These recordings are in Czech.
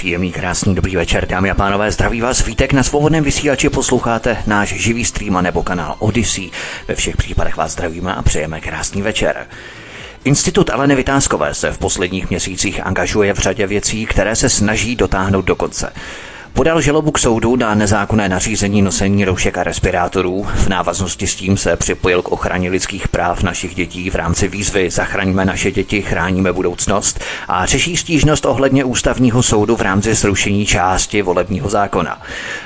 Příjemný, krásný, dobrý večer, dámy a pánové, zdraví vás Vítek na svobodném vysílači, posloucháte náš živý stream nebo kanál Odyssey. Ve všech případech vás zdravíme a přejeme krásný večer. Institut Aleny Vytázkové se v posledních měsících angažuje v řadě věcí, které se snaží dotáhnout do konce. Podal žalobu k soudu na nezákonné nařízení nosení roušek a respirátorů. V návaznosti s tím se připojil k ochraně lidských práv našich dětí v rámci výzvy Zachraňme naše děti, chráníme budoucnost a řeší stížnost ohledně ústavního soudu v rámci zrušení části volebního zákona.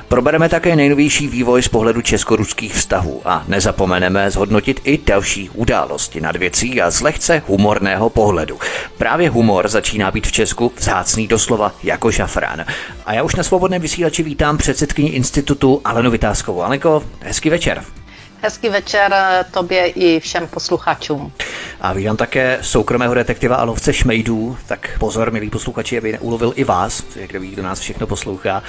Probereme také nejnovější vývoj z pohledu česko-ruských vztahů a nezapomeneme zhodnotit i další události nad věcí a z lehce humorného pohledu. Právě humor začíná být v Česku vzácný doslova jako žafrán. A já už na svobodném vysílači vítám předsedkyni institutu Alenu Vytázkovou. Alenko, hezký večer. Hezký večer tobě i všem posluchačům. A vítám také soukromého detektiva a lovce šmejdů. Tak pozor, milí posluchači, aby ulovil i vás, kdo ví, kdo nás všechno poslouchá.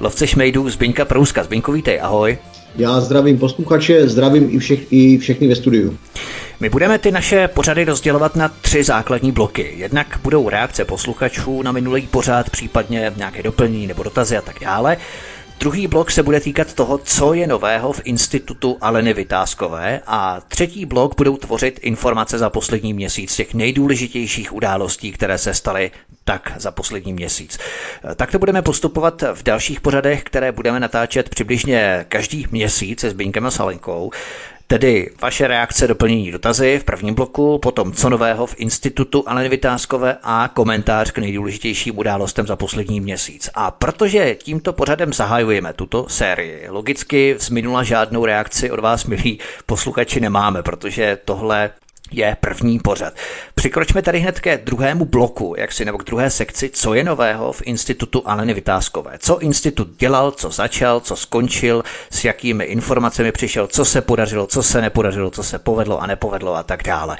Lovce šmejdů Zbyňka Prouska. Zbyňko, vítej, ahoj. Já zdravím posluchače, zdravím i, všech, i všechny ve studiu. My budeme ty naše pořady rozdělovat na tři základní bloky. Jednak budou reakce posluchačů na minulý pořád, případně nějaké doplnění nebo dotazy a tak dále. Druhý blok se bude týkat toho, co je nového v institutu Aleny Vytázkové a třetí blok budou tvořit informace za poslední měsíc těch nejdůležitějších událostí, které se staly tak za poslední měsíc. Tak to budeme postupovat v dalších pořadech, které budeme natáčet přibližně každý měsíc se Zbyňkem a Salenkou. Tedy vaše reakce, doplnění dotazy v prvním bloku, potom co nového v institutu Aleny Vytázkové a komentář k nejdůležitějším událostem za poslední měsíc. A protože tímto pořadem zahajujeme tuto sérii, logicky z minula žádnou reakci od vás, milí posluchači, nemáme, protože tohle je první pořad. Přikročme tady hned ke druhému bloku, jak si nebo k druhé sekci, co je nového v institutu Aleny Vytázkové. Co institut dělal, co začal, co skončil, s jakými informacemi přišel, co se podařilo, co se nepodařilo, co se povedlo a nepovedlo a tak dále.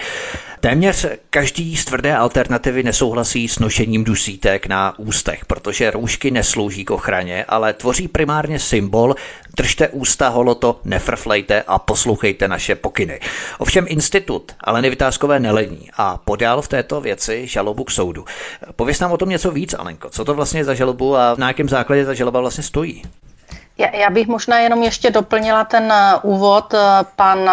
Téměř každý z tvrdé alternativy nesouhlasí s nošením dusítek na ústech, protože roušky neslouží k ochraně, ale tvoří primárně symbol držte ústa holoto, nefrflejte a poslouchejte naše pokyny. Ovšem institut ale nevytázkové nelení a podal v této věci žalobu k soudu. Pověz nám o tom něco víc, Alenko. Co to vlastně za žalobu a na jakém základě ta žaloba vlastně stojí? Já bych možná jenom ještě doplnila ten úvod. Pan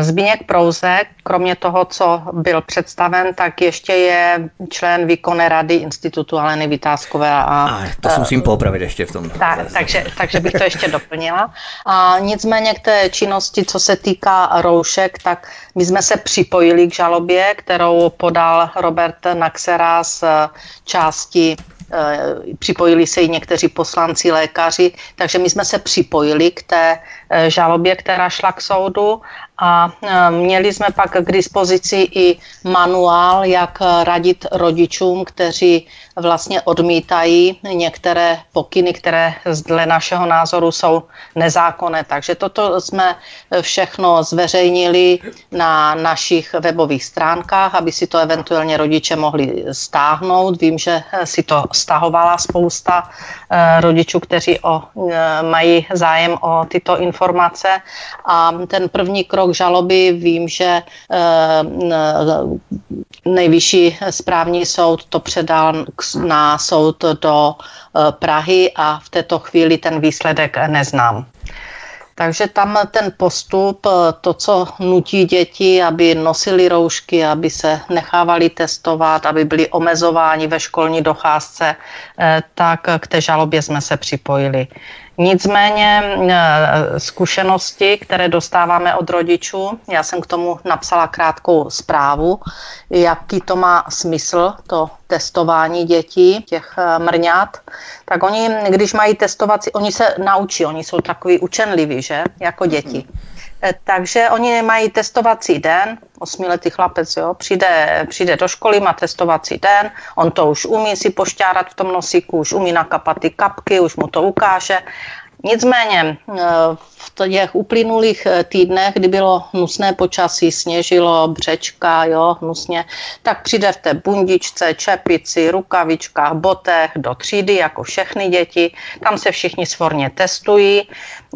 Zbigněk Prouzek, kromě toho, co byl představen, tak ještě je člen výkonné rady Institutu Aleny Vytázkové. A, a to si musím popravit ještě v tom. Tak, takže, takže bych to ještě doplnila. A nicméně k té činnosti, co se týká roušek, tak my jsme se připojili k žalobě, kterou podal Robert Naxera z části Eh, připojili se i někteří poslanci, lékaři, takže my jsme se připojili k té eh, žalobě, která šla k soudu a e, měli jsme pak k dispozici i manuál, jak radit rodičům, kteří vlastně odmítají některé pokyny, které dle našeho názoru jsou nezákonné. Takže toto jsme všechno zveřejnili na našich webových stránkách, aby si to eventuálně rodiče mohli stáhnout. Vím, že si to stahovala spousta e, rodičů, kteří o, mají zájem o tyto informace. A ten první krok krok žaloby. Vím, že eh, nejvyšší správní soud to předal na soud do eh, Prahy a v této chvíli ten výsledek neznám. Takže tam ten postup, eh, to, co nutí děti, aby nosili roušky, aby se nechávali testovat, aby byli omezováni ve školní docházce, tak k té žalobě jsme se připojili. Nicméně eh, zkušenosti, které dostáváme od rodičů, já jsem k tomu napsala krátkou zprávu, jaký to má smysl, to testování dětí, těch eh, mrňat, tak oni, když mají testovací, oni se naučí, oni jsou takový učenliví, že, jako děti. Eh, takže oni mají testovací den, osmiletý chlapec, jo, přijde, přijde do školy, má testovací den, on to už umí si pošťárat v tom nosíku, už umí nakapat ty kapky, už mu to ukáže. Nicméně eh, těch uplynulých eh, týdnech, kdy bylo hnusné počasí, sněžilo, břečka, jo, hnusně, tak přijde v té bundičce, čepici, rukavičkách, botech do třídy, jako všechny děti. Tam se všichni svorně testují.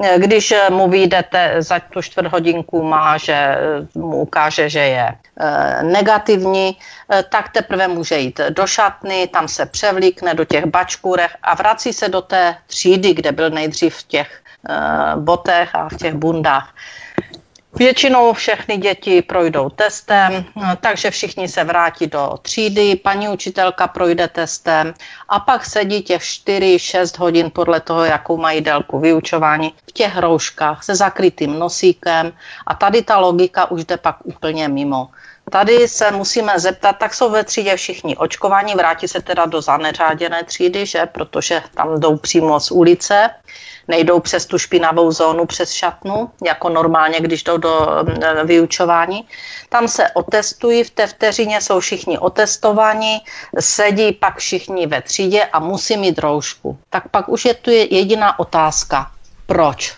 Eh, když mu vyjdete za tu čtvrt hodinku má, že mu ukáže, že je negativní, tak teprve může jít do šatny, tam se převlíkne do těch bačkůrech a vrací se do té třídy, kde byl nejdřív v těch Eh, botech a v těch bundách. Většinou všechny děti projdou testem, eh, takže všichni se vrátí do třídy, paní učitelka projde testem a pak sedí těch 4-6 hodin podle toho, jakou mají délku vyučování v těch rouškách se zakrytým nosíkem a tady ta logika už jde pak úplně mimo. Tady se musíme zeptat, tak jsou ve třídě všichni očkovaní, vrátí se teda do zaneřáděné třídy, že? protože tam jdou přímo z ulice nejdou přes tu špinavou zónu, přes šatnu, jako normálně, když jdou do mm, vyučování. Tam se otestují, v té vteřině jsou všichni otestovaní, sedí pak všichni ve třídě a musí mít roušku. Tak pak už je tu jediná otázka. Proč?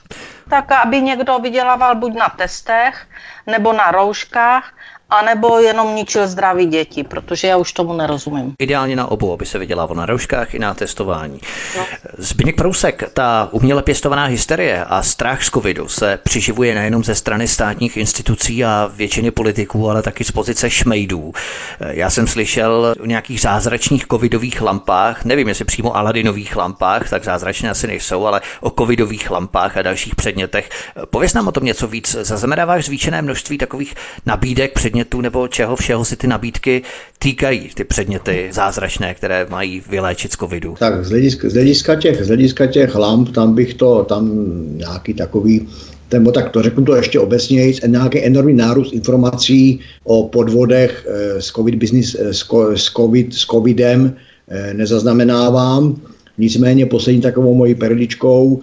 Tak, aby někdo vydělával buď na testech, nebo na rouškách, anebo jenom ničil zdraví děti, protože já už tomu nerozumím. Ideálně na obou, aby se vydělávalo na rouškách i na testování. No. Zbigněk Prousek, ta uměle pěstovaná hysterie a strach z covidu se přiživuje nejenom ze strany státních institucí a většiny politiků, ale taky z pozice šmejdů. Já jsem slyšel o nějakých zázračných covidových lampách, nevím, jestli přímo Aladinových lampách, tak zázračné asi nejsou, ale o covidových lampách a dalších předmětech. Pověz nám o tom něco víc. Zaznamenáváš zvýšené množství takových nabídek předmětů předmětů nebo čeho všeho si ty nabídky týkají, ty předměty zázračné, které mají vyléčit z covidu? Tak z hlediska, z hlediska, těch, z hlediska těch lamp, tam bych to, tam nějaký takový nebo tak to řeknu to ještě obecněji, nějaký enormní nárůst informací o podvodech eh, s, COVID business, eh, s, COVID, s covidem eh, nezaznamenávám. Nicméně poslední takovou mojí perličkou,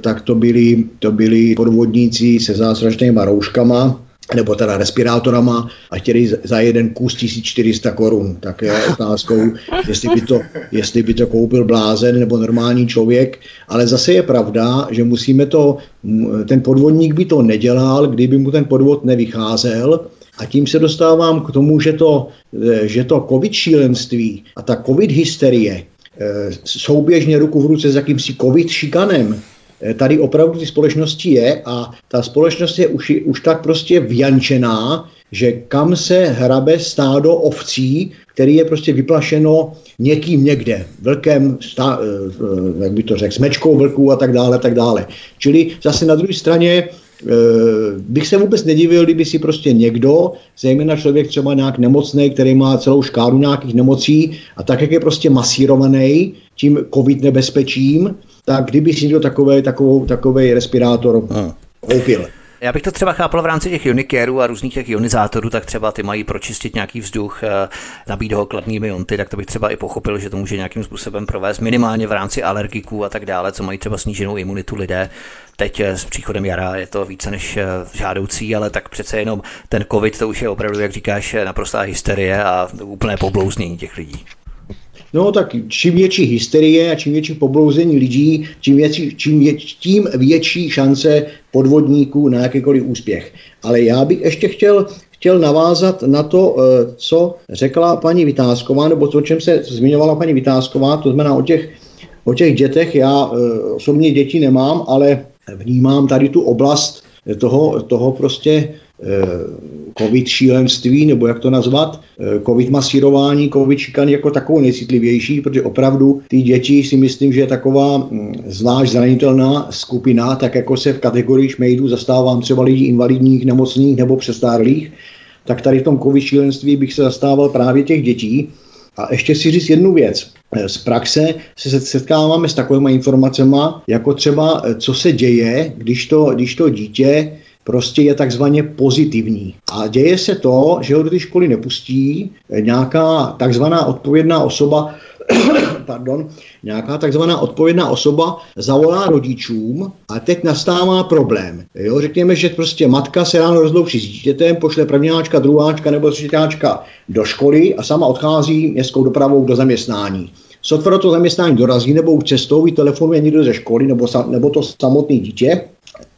tak to byli, to byli podvodníci se zázračnými rouškama, nebo teda respirátorama a chtěli za jeden kus 1400 korun. Tak je otázkou, jestli by, to, jestli by to koupil blázen nebo normální člověk. Ale zase je pravda, že musíme to, ten podvodník by to nedělal, kdyby mu ten podvod nevycházel. A tím se dostávám k tomu, že to, že to covid šílenství a ta covid hysterie eh, souběžně ruku v ruce s jakýmsi covid šikanem, tady opravdu ty společnosti je a ta společnost je už, už tak prostě vjančená, že kam se hrabe stádo ovcí, který je prostě vyplašeno někým někde, vlkem, stá, eh, eh, jak by to řekl, smečkou vlků a tak dále, tak dále. Čili zase na druhé straně bych se vůbec nedivil, kdyby si prostě někdo, zejména člověk třeba nějak nemocný, který má celou škálu nějakých nemocí a tak, jak je prostě masírovaný tím covid nebezpečím, tak kdyby si někdo takové, takovou, takový respirátor koupil. Já bych to třeba chápal v rámci těch unikérů a různých těch ionizátorů, tak třeba ty mají pročistit nějaký vzduch, eh, nabít ho kladnými jonty, tak to bych třeba i pochopil, že to může nějakým způsobem provést minimálně v rámci alergiků a tak dále, co mají třeba sníženou imunitu lidé. Teď eh, s příchodem jara je to více než eh, žádoucí, ale tak přece jenom ten covid, to už je opravdu, jak říkáš, naprostá hysterie a úplné poblouznění těch lidí. No tak čím větší hysterie a čím větší poblouzení lidí, čím větší, čím vě, tím větší šance podvodníků na jakýkoliv úspěch. Ale já bych ještě chtěl, chtěl navázat na to, eh, co řekla paní Vytázková, nebo to, o čem se zmiňovala paní Vytázková, to znamená o těch, o těch dětech. Já eh, osobně děti nemám, ale vnímám tady tu oblast toho, toho prostě covid šílenství, nebo jak to nazvat, eh, covid masírování, covid šikany jako takovou nejcitlivější, protože opravdu ty děti si myslím, že je taková hm, zvlášť zranitelná skupina, tak jako se v kategorii šmejdů zastávám třeba lidí invalidních, nemocných nebo přestárlých, tak tady v tom covid šílenství bych se zastával právě těch dětí. A ještě si říct jednu věc. Eh, z praxe se setkáváme s takovými informacemi, jako třeba, co se děje, když to, když to dítě prostě je takzvaně pozitivní. A děje se to, že ho do té školy nepustí nějaká takzvaná odpovědná osoba, pardon, nějaká takzvaná odpovědná osoba zavolá rodičům a teď nastává problém. Jo, řekněme, že prostě matka se ráno rozloučí s dítětem, pošle prvňáčka, druháčka nebo třetíáčka do školy a sama odchází městskou dopravou do zaměstnání. Sotva to zaměstnání dorazí nebo už cestou telefonuje někdo ze školy nebo, nebo to samotné dítě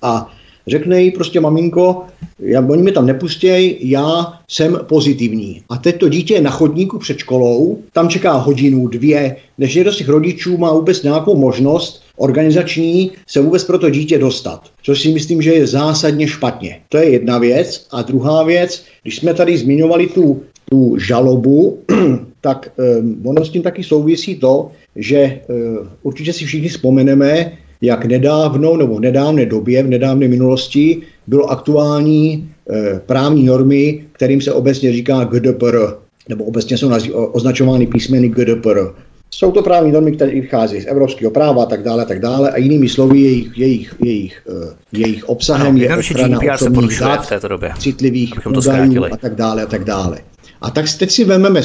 a řekne jí prostě maminko, já, oni mě tam nepustějí, já jsem pozitivní. A teď to dítě je na chodníku před školou, tam čeká hodinu, dvě, než někdo z těch rodičů má vůbec nějakou možnost organizační se vůbec pro to dítě dostat. Což si myslím, že je zásadně špatně. To je jedna věc. A druhá věc, když jsme tady zmiňovali tu, tu žalobu, tak um, ono s tím taky souvisí to, že uh, určitě si všichni vzpomeneme, jak nedávno nebo v nedávné době, v nedávné minulosti bylo aktuální e, právní normy, kterým se obecně říká GDPR, nebo obecně jsou nazv- označovány písmeny GDPR. Jsou to právní normy, které vychází z evropského práva a tak dále, a tak dále. A jinými slovy, jejich, jejich, jejich, uh, jejich obsahem ano, je ochrana osobních dat, v této době, citlivých údajů a tak dále, a tak dále. A tak teď si vezmeme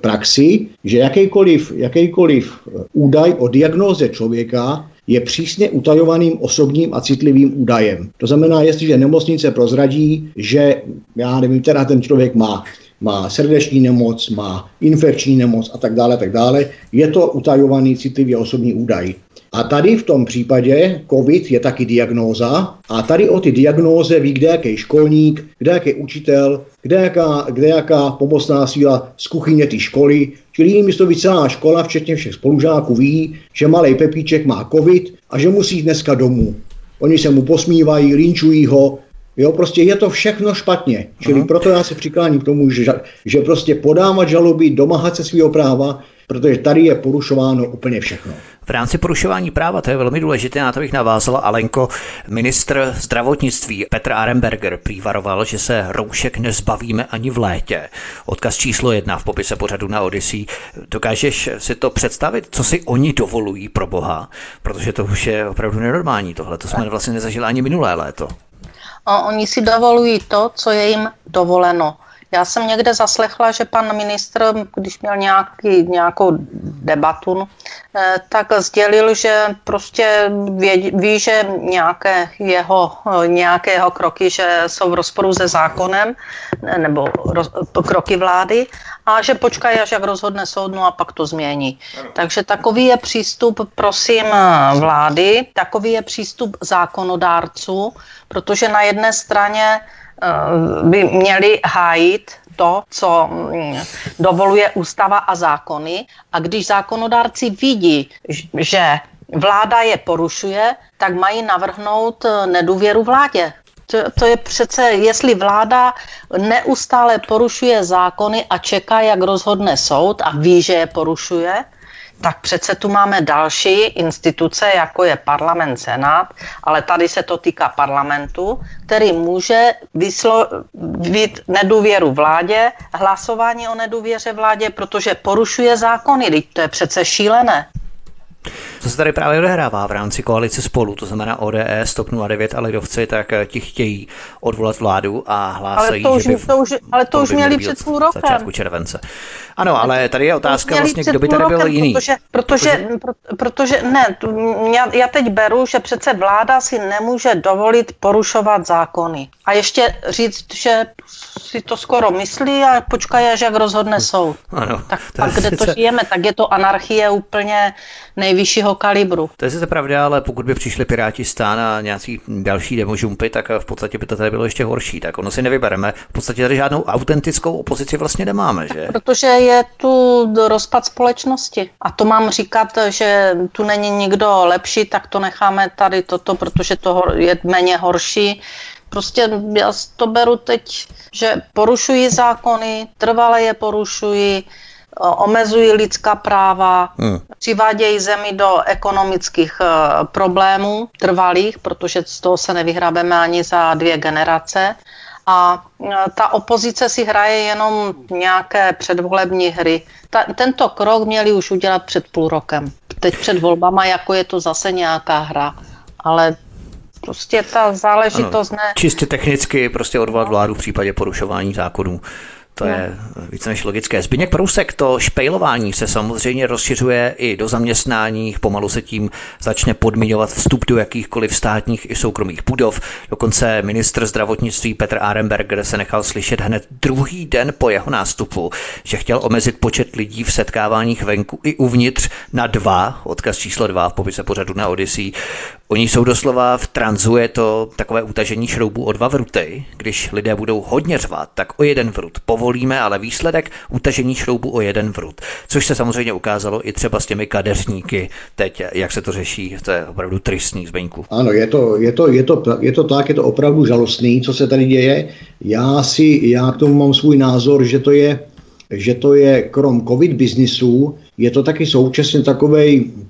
praxi, že jakýkoliv, jakýkoliv údaj o diagnóze člověka je přísně utajovaným osobním a citlivým údajem. To znamená, jestliže nemocnice prozradí, že, já nevím, teda ten člověk má má srdeční nemoc, má infekční nemoc a tak dále, tak dále, je to utajovaný citlivý osobní údaj. A tady v tom případě COVID je taky diagnóza a tady o ty diagnóze ví kde jaký školník, kde jaký učitel, kde jaká, kde jaká pomocná síla z kuchyně té školy. Čili jinými slovy celá škola, včetně všech spolužáků, ví, že malý Pepíček má covid a že musí jít dneska domů. Oni se mu posmívají, linčují ho, Jo, prostě je to všechno špatně. Čili Aha. proto já se přikláním k tomu, že, že prostě podávat žaloby, domáhat se svého práva, protože tady je porušováno úplně všechno. V rámci porušování práva, to je velmi důležité, na to bych navázala Alenko, ministr zdravotnictví Petr Aremberger přivaroval, že se roušek nezbavíme ani v létě. Odkaz číslo jedna v popise pořadu na Odyssey. Dokážeš si to představit, co si oni dovolují pro boha? Protože to už je opravdu nenormální tohle, to jsme vlastně nezažili ani minulé léto. Oni si dovolují to, co je jim dovoleno. Já jsem někde zaslechla, že pan ministr, když měl nějaký, nějakou debatu, eh, tak sdělil, že prostě ví, ví že nějaké jeho, nějaké jeho kroky, že jsou v rozporu se zákonem, nebo roz, kroky vlády, a že počkají, až jak rozhodne soud, no a pak to změní. Takže takový je přístup, prosím, vlády, takový je přístup zákonodárců, protože na jedné straně Eh, by měli hájit to, co mm, dovoluje ústava a zákony. A když zákonodárci vidí, že vláda je porušuje, tak mají navrhnout eh, nedůvěru vládě. To, to je přece, jestli vláda neustále porušuje zákony a čeká, jak rozhodne soud a ví, že je porušuje, tak přece tu máme další instituce, jako je parlament, senát, ale tady se to týká parlamentu, který může vyslovit nedůvěru vládě, hlasování o nedůvěře vládě, protože porušuje zákony. Teď to je přece šílené. Co se tady právě odehrává v rámci koalice spolu, to znamená ODS, TOP 09 a Lidovci, tak eh, ti chtějí odvolat vládu a hlásají, ale to už, že by, to už, ale to, to už měli před půl rokem. Začátku července. Ano, ale tady je otázka vlastně, kdo by tady byl rokem, jiný. Protože, protože, protože, protože ne, já, já teď beru, že přece vláda si nemůže dovolit porušovat zákony. A ještě říct, že si to skoro myslí a počkají, až jak rozhodne soud. Ano, tak to pak, kde to žijeme, tak je to anarchie úplně nejvyššího kalibru. To je sice pravda, ale pokud by přišli Piráti stán a nějací další demožumpy, tak v podstatě by to tady bylo ještě horší. Tak ono si nevybereme. V podstatě tady žádnou autentickou opozici vlastně nemáme, že? Protože je tu rozpad společnosti. A to mám říkat, že tu není nikdo lepší, tak to necháme tady toto, protože to je méně horší Prostě já to beru teď, že porušují zákony, trvale je porušují, omezují lidská práva, hmm. přivádějí zemi do ekonomických e, problémů trvalých, protože z toho se nevyhrábeme ani za dvě generace. A e, ta opozice si hraje jenom nějaké předvolební hry. Ta, tento krok měli už udělat před půl rokem. Teď před volbama, jako je to zase nějaká hra. Ale Prostě ta záležitost ano, ne. Čistě technicky prostě odvolat vládu v případě porušování zákonů. To je více než logické. Zbyněk Prousek, to špejlování se samozřejmě rozšiřuje i do zaměstnání, pomalu se tím začne podmiňovat vstup do jakýchkoliv státních i soukromých budov. Dokonce ministr zdravotnictví Petr Arenberger se nechal slyšet hned druhý den po jeho nástupu, že chtěl omezit počet lidí v setkáváních venku i uvnitř na dva, odkaz číslo dva v popise pořadu na Odyssey. Oni jsou doslova v tranzu, je to takové utažení šroubů o dva vruty. Když lidé budou hodně řvat, tak o jeden vrut povolíme, ale výsledek utažení šroubu o jeden vrut. Což se samozřejmě ukázalo i třeba s těmi kadeřníky teď, jak se to řeší, to je opravdu tristní zbeňku. Ano, je to, je, to, je, to, je to tak, je to opravdu žalostný, co se tady děje. Já si, já k tomu mám svůj názor, že to je že to je krom covid biznisu, je to taky současně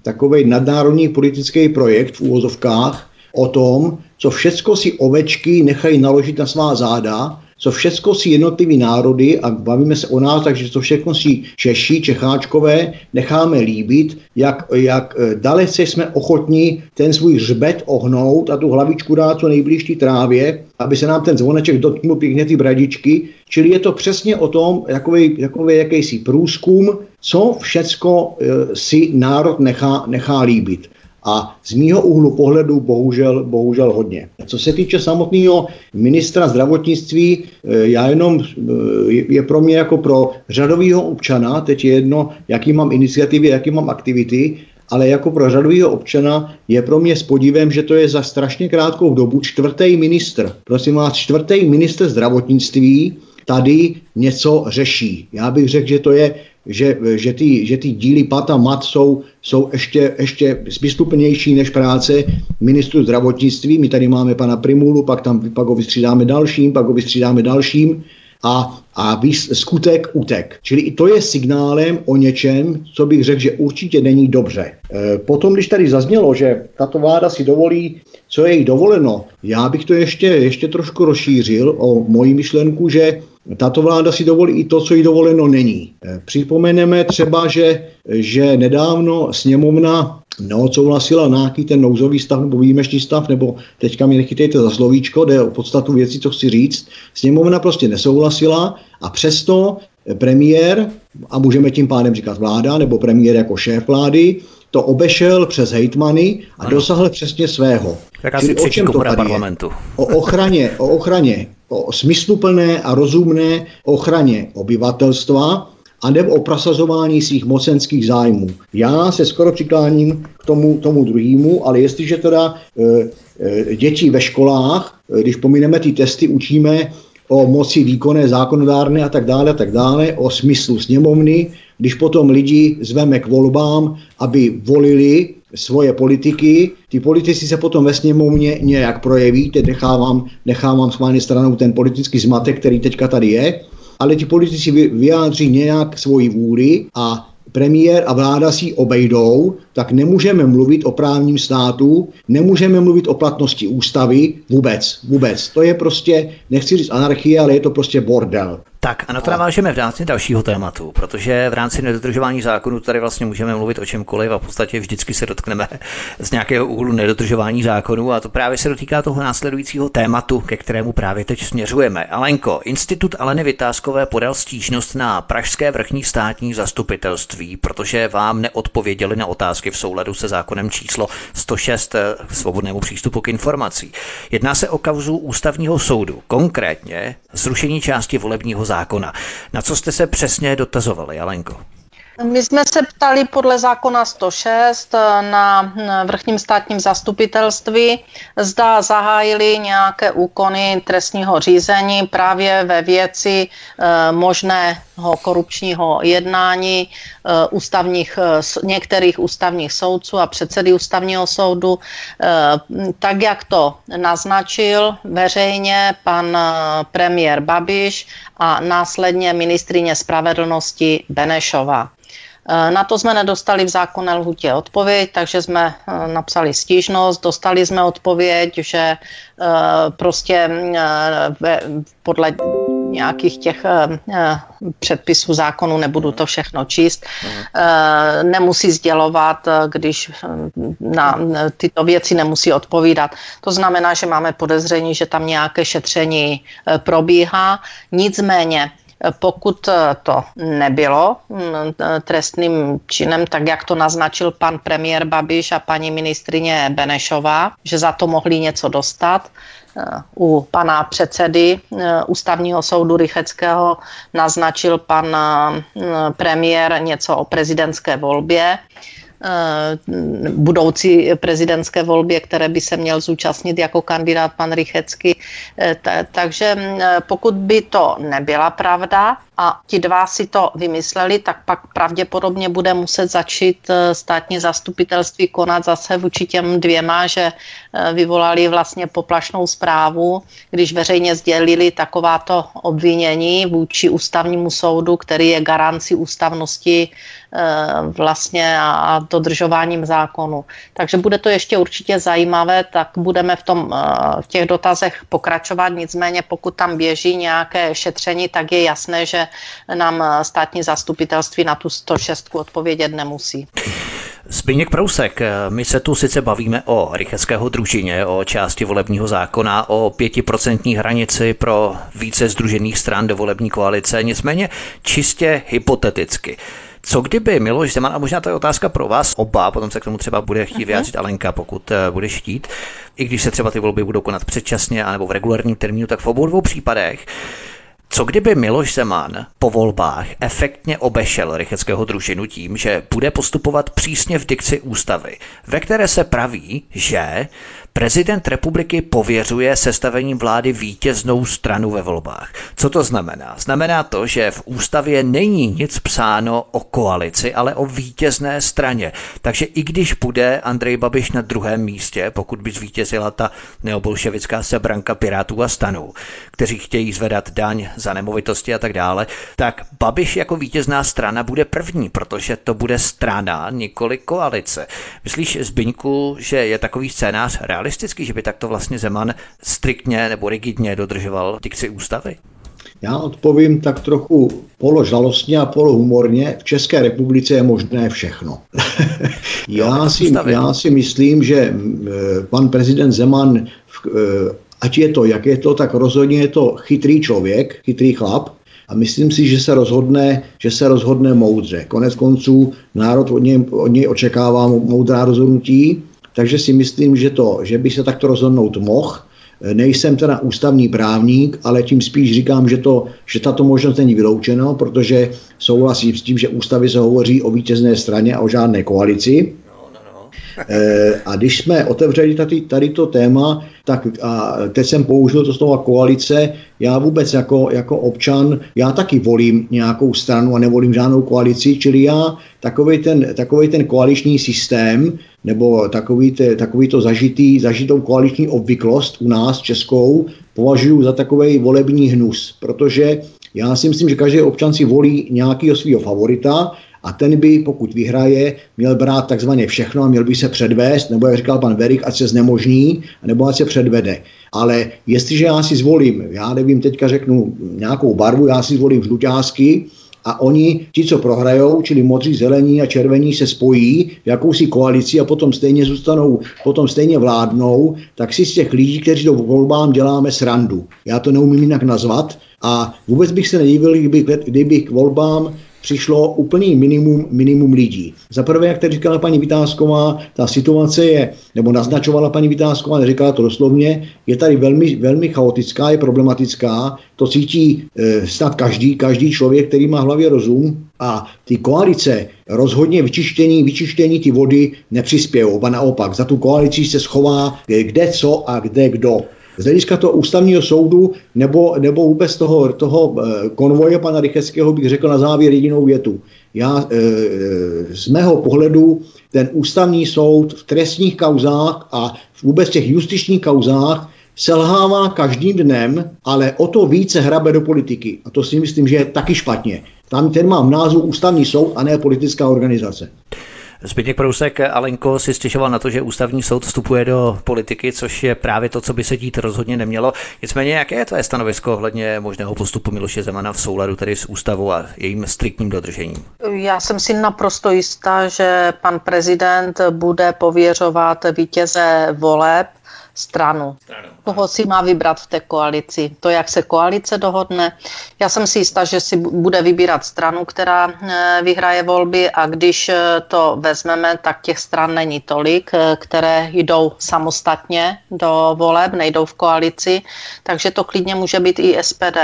takový nadnárodní politický projekt v úvozovkách o tom, co všecko si ovečky nechají naložit na svá záda, co všecko si jednotlivý národy, a bavíme se o nás, takže to všechno si Češi, Čecháčkové necháme líbit, jak, jak eh, dalece jsme ochotní ten svůj hřbet ohnout a tu hlavičku dát co nejblíž trávě, aby se nám ten zvoneček dotknul pěkně ty bradičky. Čili je to přesně o tom, jakový, jakýsi průzkum, co všecko e, si národ nechá, nechá líbit. A z mýho úhlu pohledu bohužel, bohužel hodně. Co se týče samotného ministra zdravotnictví, eh, já jenom eh, je pro mě jako pro řadového občana, teď je jedno, jaký mám iniciativy, jaký mám aktivity, ale jako pro řadového občana je pro mě s podívem, že to je za strašně krátkou dobu čtvrtý ministr. Prosím vás, čtvrtý ministr zdravotnictví tady něco řeší. Já bych řekl, že to je že, že, ty, že ty díly pat a mat jsou, jsou ještě, ještě smysluplnější než práce ministru zdravotnictví. My tady máme pana Primulu, pak, tam, pak ho vystřídáme dalším, pak ho vystřídáme dalším a, a výs, skutek utek. Čili i to je signálem o něčem, co bych řekl, že určitě není dobře. E, potom, když tady zaznělo, že tato vláda si dovolí, co je jí dovoleno, já bych to ještě, ještě trošku rozšířil o moji myšlenku, že tato vláda si dovolí i to, co jí dovoleno není. Eh, připomeneme třeba, že, že nedávno sněmovna neodsouhlasila nějaký ten nouzový stav nebo výjimečný stav, nebo teďka mi nechytejte za slovíčko, jde o podstatu věcí, co chci říct. Sněmovna prostě nesouhlasila a přesto premiér, a můžeme tím pádem říkat vláda, nebo premiér jako šéf vlády, to obešel přes hejtmany a ano. dosáhl přesně svého. Tak asi o čem to tady parlamentu. Je? O ochraně, o ochraně, o smysluplné a rozumné ochraně obyvatelstva a nebo o prosazování svých mocenských zájmů. Já se skoro přikláním k tomu, tomu druhému, ale jestliže teda e, e, děti ve školách, e, když pomineme ty testy, učíme o moci výkonné, zákonodárné a tak dále, a tak dále, o smyslu sněmovny, když potom lidi zveme k volbám, aby volili svoje politiky, ty politici se potom ve sněmovně nějak projeví, teď nechávám, nechávám schválně stranou ten politický zmatek, který teďka tady je, ale ti politici vyjádří nějak svoji vůli a premiér a vláda si obejdou, tak nemůžeme mluvit o právním státu, nemůžeme mluvit o platnosti ústavy, vůbec, vůbec. To je prostě, nechci říct anarchie, ale je to prostě bordel. Tak a na to navážeme v rámci dalšího tématu, protože v rámci nedodržování zákonu tady vlastně můžeme mluvit o čemkoliv a v podstatě vždycky se dotkneme z nějakého úhlu nedodržování zákonu a to právě se dotýká toho následujícího tématu, ke kterému právě teď směřujeme. Alenko, Institut Aleny Vytázkové podal stížnost na Pražské vrchní státní zastupitelství, protože vám neodpověděli na otázky v souladu se zákonem číslo 106 eh, svobodnému přístupu k informací. Jedná se o kauzu ústavního soudu, konkrétně zrušení části volebního zákona. Na co jste se přesně dotazovali, Alenko? My jsme se ptali podle zákona 106 na vrchním státním zastupitelství, zda zahájili nějaké úkony trestního řízení právě ve věci e, možného korupčního jednání e, ústavních, některých ústavních soudců a předsedy ústavního soudu. Tak, jak to naznačil veřejně pan premiér Babiš a následně ministrině spravedlnosti Benešová. Eh, na to jsme nedostali v zákonné lhutě odpověď, takže jsme eh, napsali stížnost, dostali jsme odpověď, že eh, prostě podle nějakých těch předpisů zákonu, nebudu to všechno číst, nemusí sdělovat, když na tyto věci nemusí odpovídat. To znamená, že máme podezření, že tam nějaké šetření probíhá. Nicméně Pokud to nebylo mm, trestným činem, tak jak to naznačil pan premiér Babiš a paní ministrině Benešová, že za to mohli něco dostat, u pana předsedy ústavního soudu Rycheckého naznačil pan premiér něco o prezidentské volbě. Eh, budoucí prezidentské volbě, které by se měl zúčastnit jako kandidát pan Rychecky. Eh, takže mm, pokud by to nebyla pravda, a ti dva si to vymysleli, tak pak pravděpodobně bude muset začít eh, státní zastupitelství konat zase vůči těm dvěma, že vyvolali vlastně poplašnou zprávu, když veřejně sdělili takováto obvinění vůči ústavnímu soudu, který je garancí ústavnosti vlastně a dodržováním zákonu. Takže bude to ještě určitě zajímavé, tak budeme v, tom, v těch dotazech pokračovat. Nicméně pokud tam běží nějaké šetření, tak je jasné, že nám státní zastupitelství na tu 106 odpovědět nemusí. Zbigněk Prousek, my se tu sice bavíme o rycheckého družině, o části volebního zákona, o pětiprocentní hranici pro více združených stran do volební koalice, nicméně čistě hypoteticky. Co kdyby Miloš Zeman, a možná to je otázka pro vás oba, potom se k tomu třeba bude chtít mhm. vyjádřit Alenka, pokud uh, budeš chtít, i když se třeba ty volby budou konat předčasně anebo v regulárním termínu, tak v obou dvou případech co kdyby Miloš Zeman po volbách efektně obešel rycheckého družinu tím, že bude postupovat přísně v dikci ústavy, ve které se praví, že Prezident republiky pověřuje sestavením vlády vítěznou stranu ve volbách. Co to znamená? Znamená to, že v ústavě není nic psáno o koalici, ale o vítězné straně. Takže i když bude Andrej Babiš na druhém místě, pokud by zvítězila ta neobolševická sebranka Pirátů a stanů, kteří chtějí zvedat daň za nemovitosti a tak dále, tak Babiš jako vítězná strana bude první, protože to bude strana, nikoli koalice. Myslíš, Zbyňku, že je takový scénář reálný? Realistický, že by takto vlastně Zeman striktně nebo rigidně dodržoval dikci ústavy? Já odpovím tak trochu položalostně a polohumorně. V České republice je možné všechno. já, si, já si myslím, že pan prezident Zeman, e, ať je to, jak je to, tak rozhodně je to chytrý člověk, chytrý chlap, a myslím si, že se rozhodne, že se rozhodne moudře. Konec konců národ od něj, od něj očekává moudrá rozhodnutí takže si myslím, že, to, že by se takto rozhodnout mohl. Nejsem teda ústavní právník, ale tím spíš říkám, že, to, že tato možnost není vyloučeno, protože souhlasím s tím, že ústavy se hovoří o vítězné straně a o žádné koalici. Eh, a když jsme otevřeli tady, tady to téma, tak a teď jsem použil to slova koalice, já vůbec jako, jako občan, já taky volím nějakou stranu a nevolím žádnou koalici, čili já takový ten, takový ten koaliční systém, nebo takový, te, takový to zažitý, zažitou koaliční obvyklost u nás českou považuji za takový volební hnus, protože já si myslím, že každý občan si volí nějakého svého favorita a ten by, pokud vyhraje, měl brát takzvaně všechno a měl by se předvést, nebo jak říkal pan Verik, ať se znemožní, nebo ať se předvede. Ale jestliže já si zvolím, já nevím, teďka řeknu nějakou barvu, já si zvolím žluťásky, a oni, ti, co prohrajou, čili modří, zelení a červení, se spojí v jakousi koalici a potom stejně zůstanou, potom stejně vládnou, tak si z těch lidí, kteří to volbám děláme srandu. Já to neumím jinak nazvat a vůbec bych se nedivil, kdyby, kdyby k volbám přišlo úplný minimum, minimum lidí. Za prvé, jak tady říkala paní Vytázková, ta situace je, nebo naznačovala paní Vytázková, neříkala to doslovně, je tady velmi, velmi chaotická, je problematická, to cítí e, snad každý, každý člověk, který má v hlavě rozum. A ty koalice rozhodně vyčištění, vyčištění ty vody nepřispějou, a naopak, za tu koalici se schová kde co a kde kdo z hlediska toho ústavního soudu nebo, nebo vůbec toho, toho eh, konvoje pana Rycheckého bych řekl na závěr jedinou větu. Já e, z mého pohledu ten ústavní soud v trestních kauzách a vůbec těch justičních kauzách selhává každým dnem, ale o to více hrabe do politiky. A to si myslím, že je taky špatně. Tam ten má v názvu ústavní soud a ne politická organizace. Zbytěk Prousek, Alenko si stěžoval na to, že ústavní soud vstupuje do politiky, což je právě to, co by se dít rozhodně nemělo. Nicméně, jaké je tvoje stanovisko ohledně možného postupu Miloše Zemana v souladu tedy s ústavou a jejím striktním dodržením? Já jsem si naprosto jistá, že pan prezident bude pověřovat vítěze voleb stranu. Koho si má vybrat v té koalici? To, jak se koalice dohodne. Já jsem si jistá, že si bude vybírat stranu, která eh, vyhraje volby a když eh, to vezmeme, tak těch stran není tolik, eh, které jdou samostatně do voleb, nejdou v koalici, takže to klidně může být i SPD.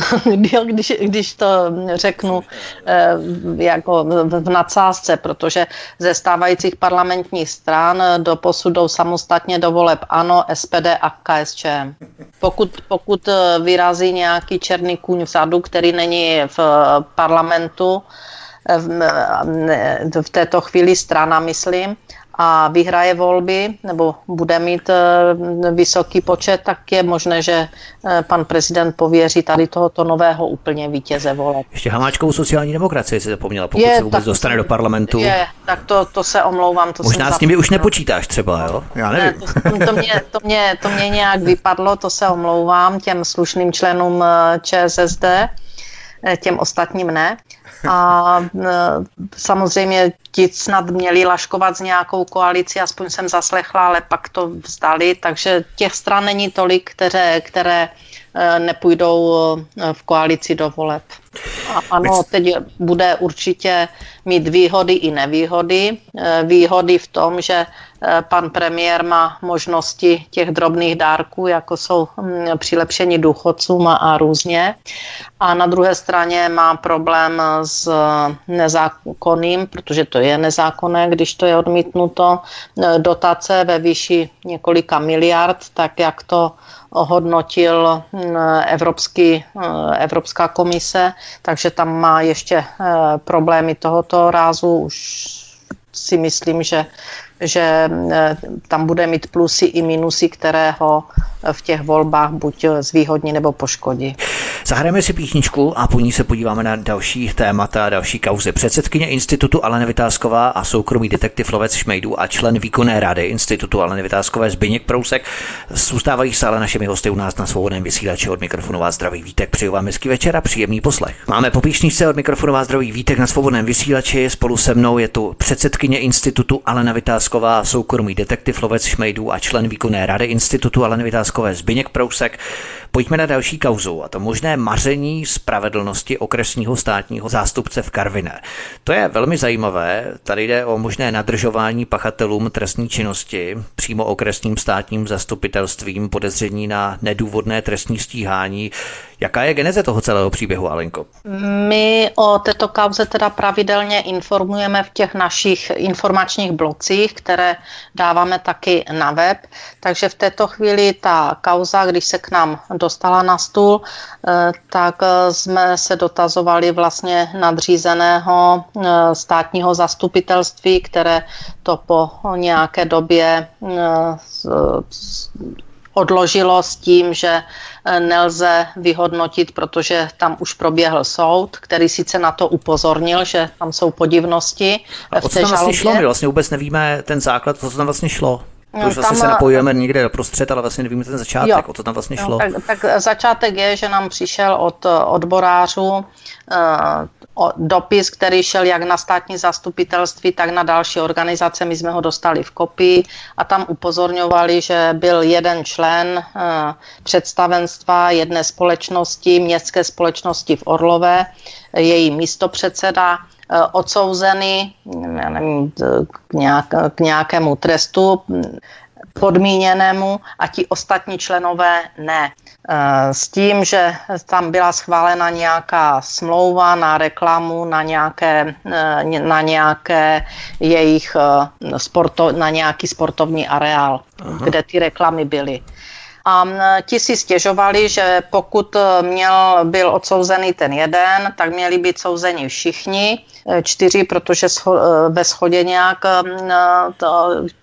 když, když to řeknu eh, jako v nadsázce, protože ze stávajících parlamentních stran do posudou samostatně do voleb ANO, SPD a KSČM. Pokud, pokud eh, vyrazí nějaký černý kůň vzadu, který není v parlamentu, eh, v, v této chvíli strana, myslím, a vyhraje volby nebo bude mít eh, vysoký počet, tak je možné, že eh, pan prezident pověří tady tohoto nového úplně vítěze voleb. Ještě Hamáčkovou sociální demokracii si zapomněla, pokud je, se vůbec dostane do parlamentu. Je, tak to, to se omlouvám. To Možná s nimi už nepočítáš třeba, jo? Já nevím. Ne, to, to, mě, to, mě, to mě nějak vypadlo, to se omlouvám těm slušným členům eh, ČSSD, těm ostatním ne. A samozřejmě ti snad měli laškovat s nějakou koalici, aspoň jsem zaslechla, ale pak to vzdali, takže těch stran není tolik, které, které e, nepůjdou e, v koalici do voleb. A ano, teď bude určitě mít výhody i nevýhody. E, výhody v tom, že pan premiér má možnosti těch drobných dárků, jako jsou mm, přilepšení důchodcům a různě. A na druhé straně má problém s nezákonným, protože to je nezákonné, když to je odmítnuto, e, dotace ve výši několika miliard, tak jak to ohodnotil Evropský, e, Evropská komise, takže tam má ještě problémy tohoto rázu. Už si myslím, že že eh, tam bude mít plusy i minusy, které ho v těch volbách buď zvýhodní nebo poškodí. Zahrajeme si písničku a po ní se podíváme na další témata, další kauzy. Předsedkyně institutu Alena Vytázková a soukromý detektiv Lovec Šmejdů a člen výkonné rady institutu Aleny Vytázkové Zbyněk Prousek zůstávají stále našimi hosty u nás na svobodném vysílači od mikrofonu vás zdraví Vítek. Přeju vám hezký večer a příjemný poslech. Máme po píšničce od mikrofonu vás zdraví Vítek na svobodném vysílači. Spolu se mnou je tu předsedkyně institutu Alena Vytázková, soukromý detektiv Lovec Šmejdů a člen výkonné rady institutu Aleny Vytázkové Zbyněk Prousek. Pojďme na další kauzu a to možné maření spravedlnosti okresního státního zástupce v Karviné. To je velmi zajímavé. Tady jde o možné nadržování pachatelům trestní činnosti přímo okresním státním zastupitelstvím podezření na nedůvodné trestní stíhání. Jaká je geneze toho celého příběhu, Alenko? My o této kauze teda pravidelně informujeme v těch našich informačních blocích, které dáváme taky na web. Takže v této chvíli ta kauza, když se k nám dostala na stůl, eh, tak eh, jsme se dotazovali vlastně nadřízeného eh, státního zastupitelství, které to po nějaké době odložilo s tím, že nelze vyhodnotit, protože tam už proběhl soud, který sice na to upozornil, že tam jsou podivnosti. A v té tam vlastně šlo? My vlastně vůbec nevíme ten základ, co tam vlastně šlo. To už vlastně se napojujeme někde prostřed, ale vlastně nevíme ten začátek, jo, o co tam vlastně šlo. tak, tak začátek je, že nám přišel od odborářů dopis, který šel jak na státní zastupitelství, tak na další organizace. My jsme ho dostali v kopii a tam upozorňovali, že byl jeden člen uh, představenstva jedné společnosti, městské společnosti v Orlové, její místopředseda, Eh, odsouzený nevím, k, nějak, k nějakému trestu podmíněnému a ti ostatní členové ne. Eh, s tím, že tam byla schválena nějaká smlouva na reklamu, na nějaké, eh, na nějaké jejich sporto, na nějaký sportovní areál, Aha. kde ty reklamy byly. A ti si stěžovali, že pokud měl, byl odsouzený ten jeden, tak měli být souzeni všichni Eh, čtyři, protože eh, ve schodě nějak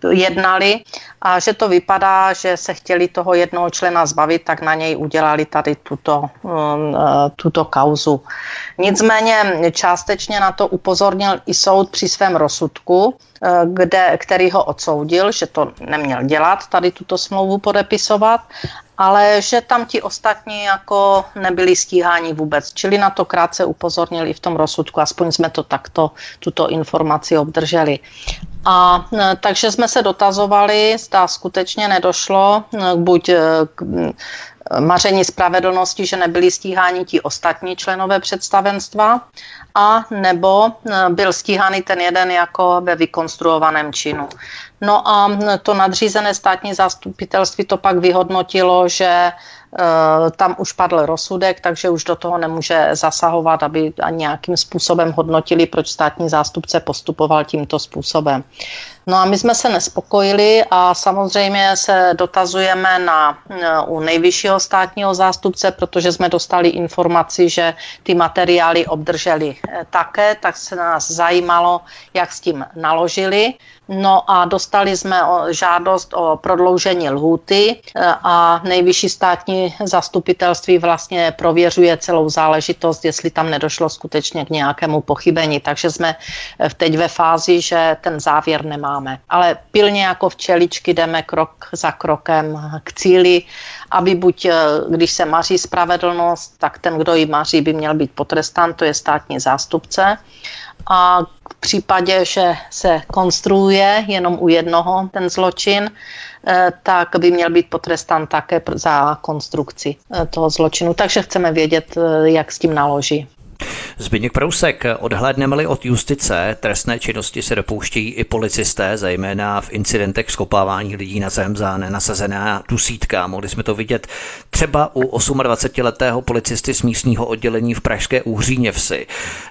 jednali a že to vypadá, že se chtěli toho jednoho člena zbavit, tak na něj udělali tady tuto, tuto kauzu. Nicméně částečně na to upozornil i soud při svém rozsudku, kde, který ho odsoudil, že to neměl dělat, tady tuto smlouvu podepisovat ale že tam ti ostatní jako nebyli stíháni vůbec. Čili na to krátce upozornili v tom rozsudku, aspoň jsme to takto, tuto informaci obdrželi. A e, takže jsme se dotazovali, zda skutečně nedošlo e, buď k maření spravedlnosti, že nebyli stíháni ti ostatní členové představenstva, a nebo byl stíhaný ten jeden jako ve vykonstruovaném činu. No a to nadřízené státní zastupitelství to pak vyhodnotilo, že tam už padl rozsudek, takže už do toho nemůže zasahovat, aby nějakým způsobem hodnotili, proč státní zástupce postupoval tímto způsobem. No a my jsme se nespokojili a samozřejmě se dotazujeme na, eh, u nejvyššího státního zástupce, protože jsme dostali informaci, že ty materiály obdrželi eh, také, tak se nás zajímalo, jak s tím naložili. No a dostali jsme žádost o prodloužení lhůty a nejvyšší státní zastupitelství vlastně prověřuje celou záležitost, jestli tam nedošlo skutečně k nějakému pochybení. Takže jsme teď ve fázi, že ten závěr nemáme. Ale pilně jako včeličky jdeme krok za krokem k cíli, aby buď, eh, když se maří spravedlnost, tak ten, kdo ji maří, by měl být potrestán, to je státní zástupce. A v případě, že se konstruuje jenom u jednoho ten zločin, Eh, tak by měl být potrestán také za konstrukci eh, toho zločinu. Takže chceme vědět, eh, jak s tím naloží. Zbigněk Prousek, odhlédneme-li od justice, trestné činnosti se dopouštějí i policisté, zejména v incidentech skopávání lidí na zem za nenasazená dusítka. Mohli jsme to vidět třeba u 28-letého policisty z místního oddělení v Pražské Úhříně vsi.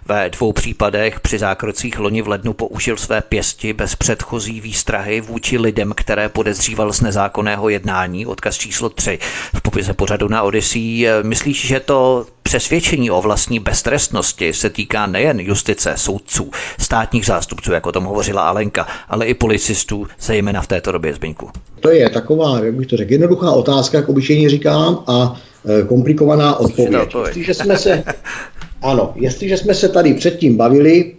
Ve dvou případech při zákrocích loni v lednu použil své pěsti bez předchozí výstrahy vůči lidem, které podezříval z nezákonného jednání. Odkaz číslo 3 v popise pořadu na Odyssey. Myslíš, že to přesvědčení o vlastní beztrestnosti se týká nejen justice, soudců, státních zástupců, jako tom hovořila Alenka, ale i policistů, zejména v této době Zbyňku. To je taková, jak bych to řekl, jednoduchá otázka, jak obyčejně říkám, a e, komplikovaná odpověď. Jestliže jsme se, ano, jestliže jsme se tady předtím bavili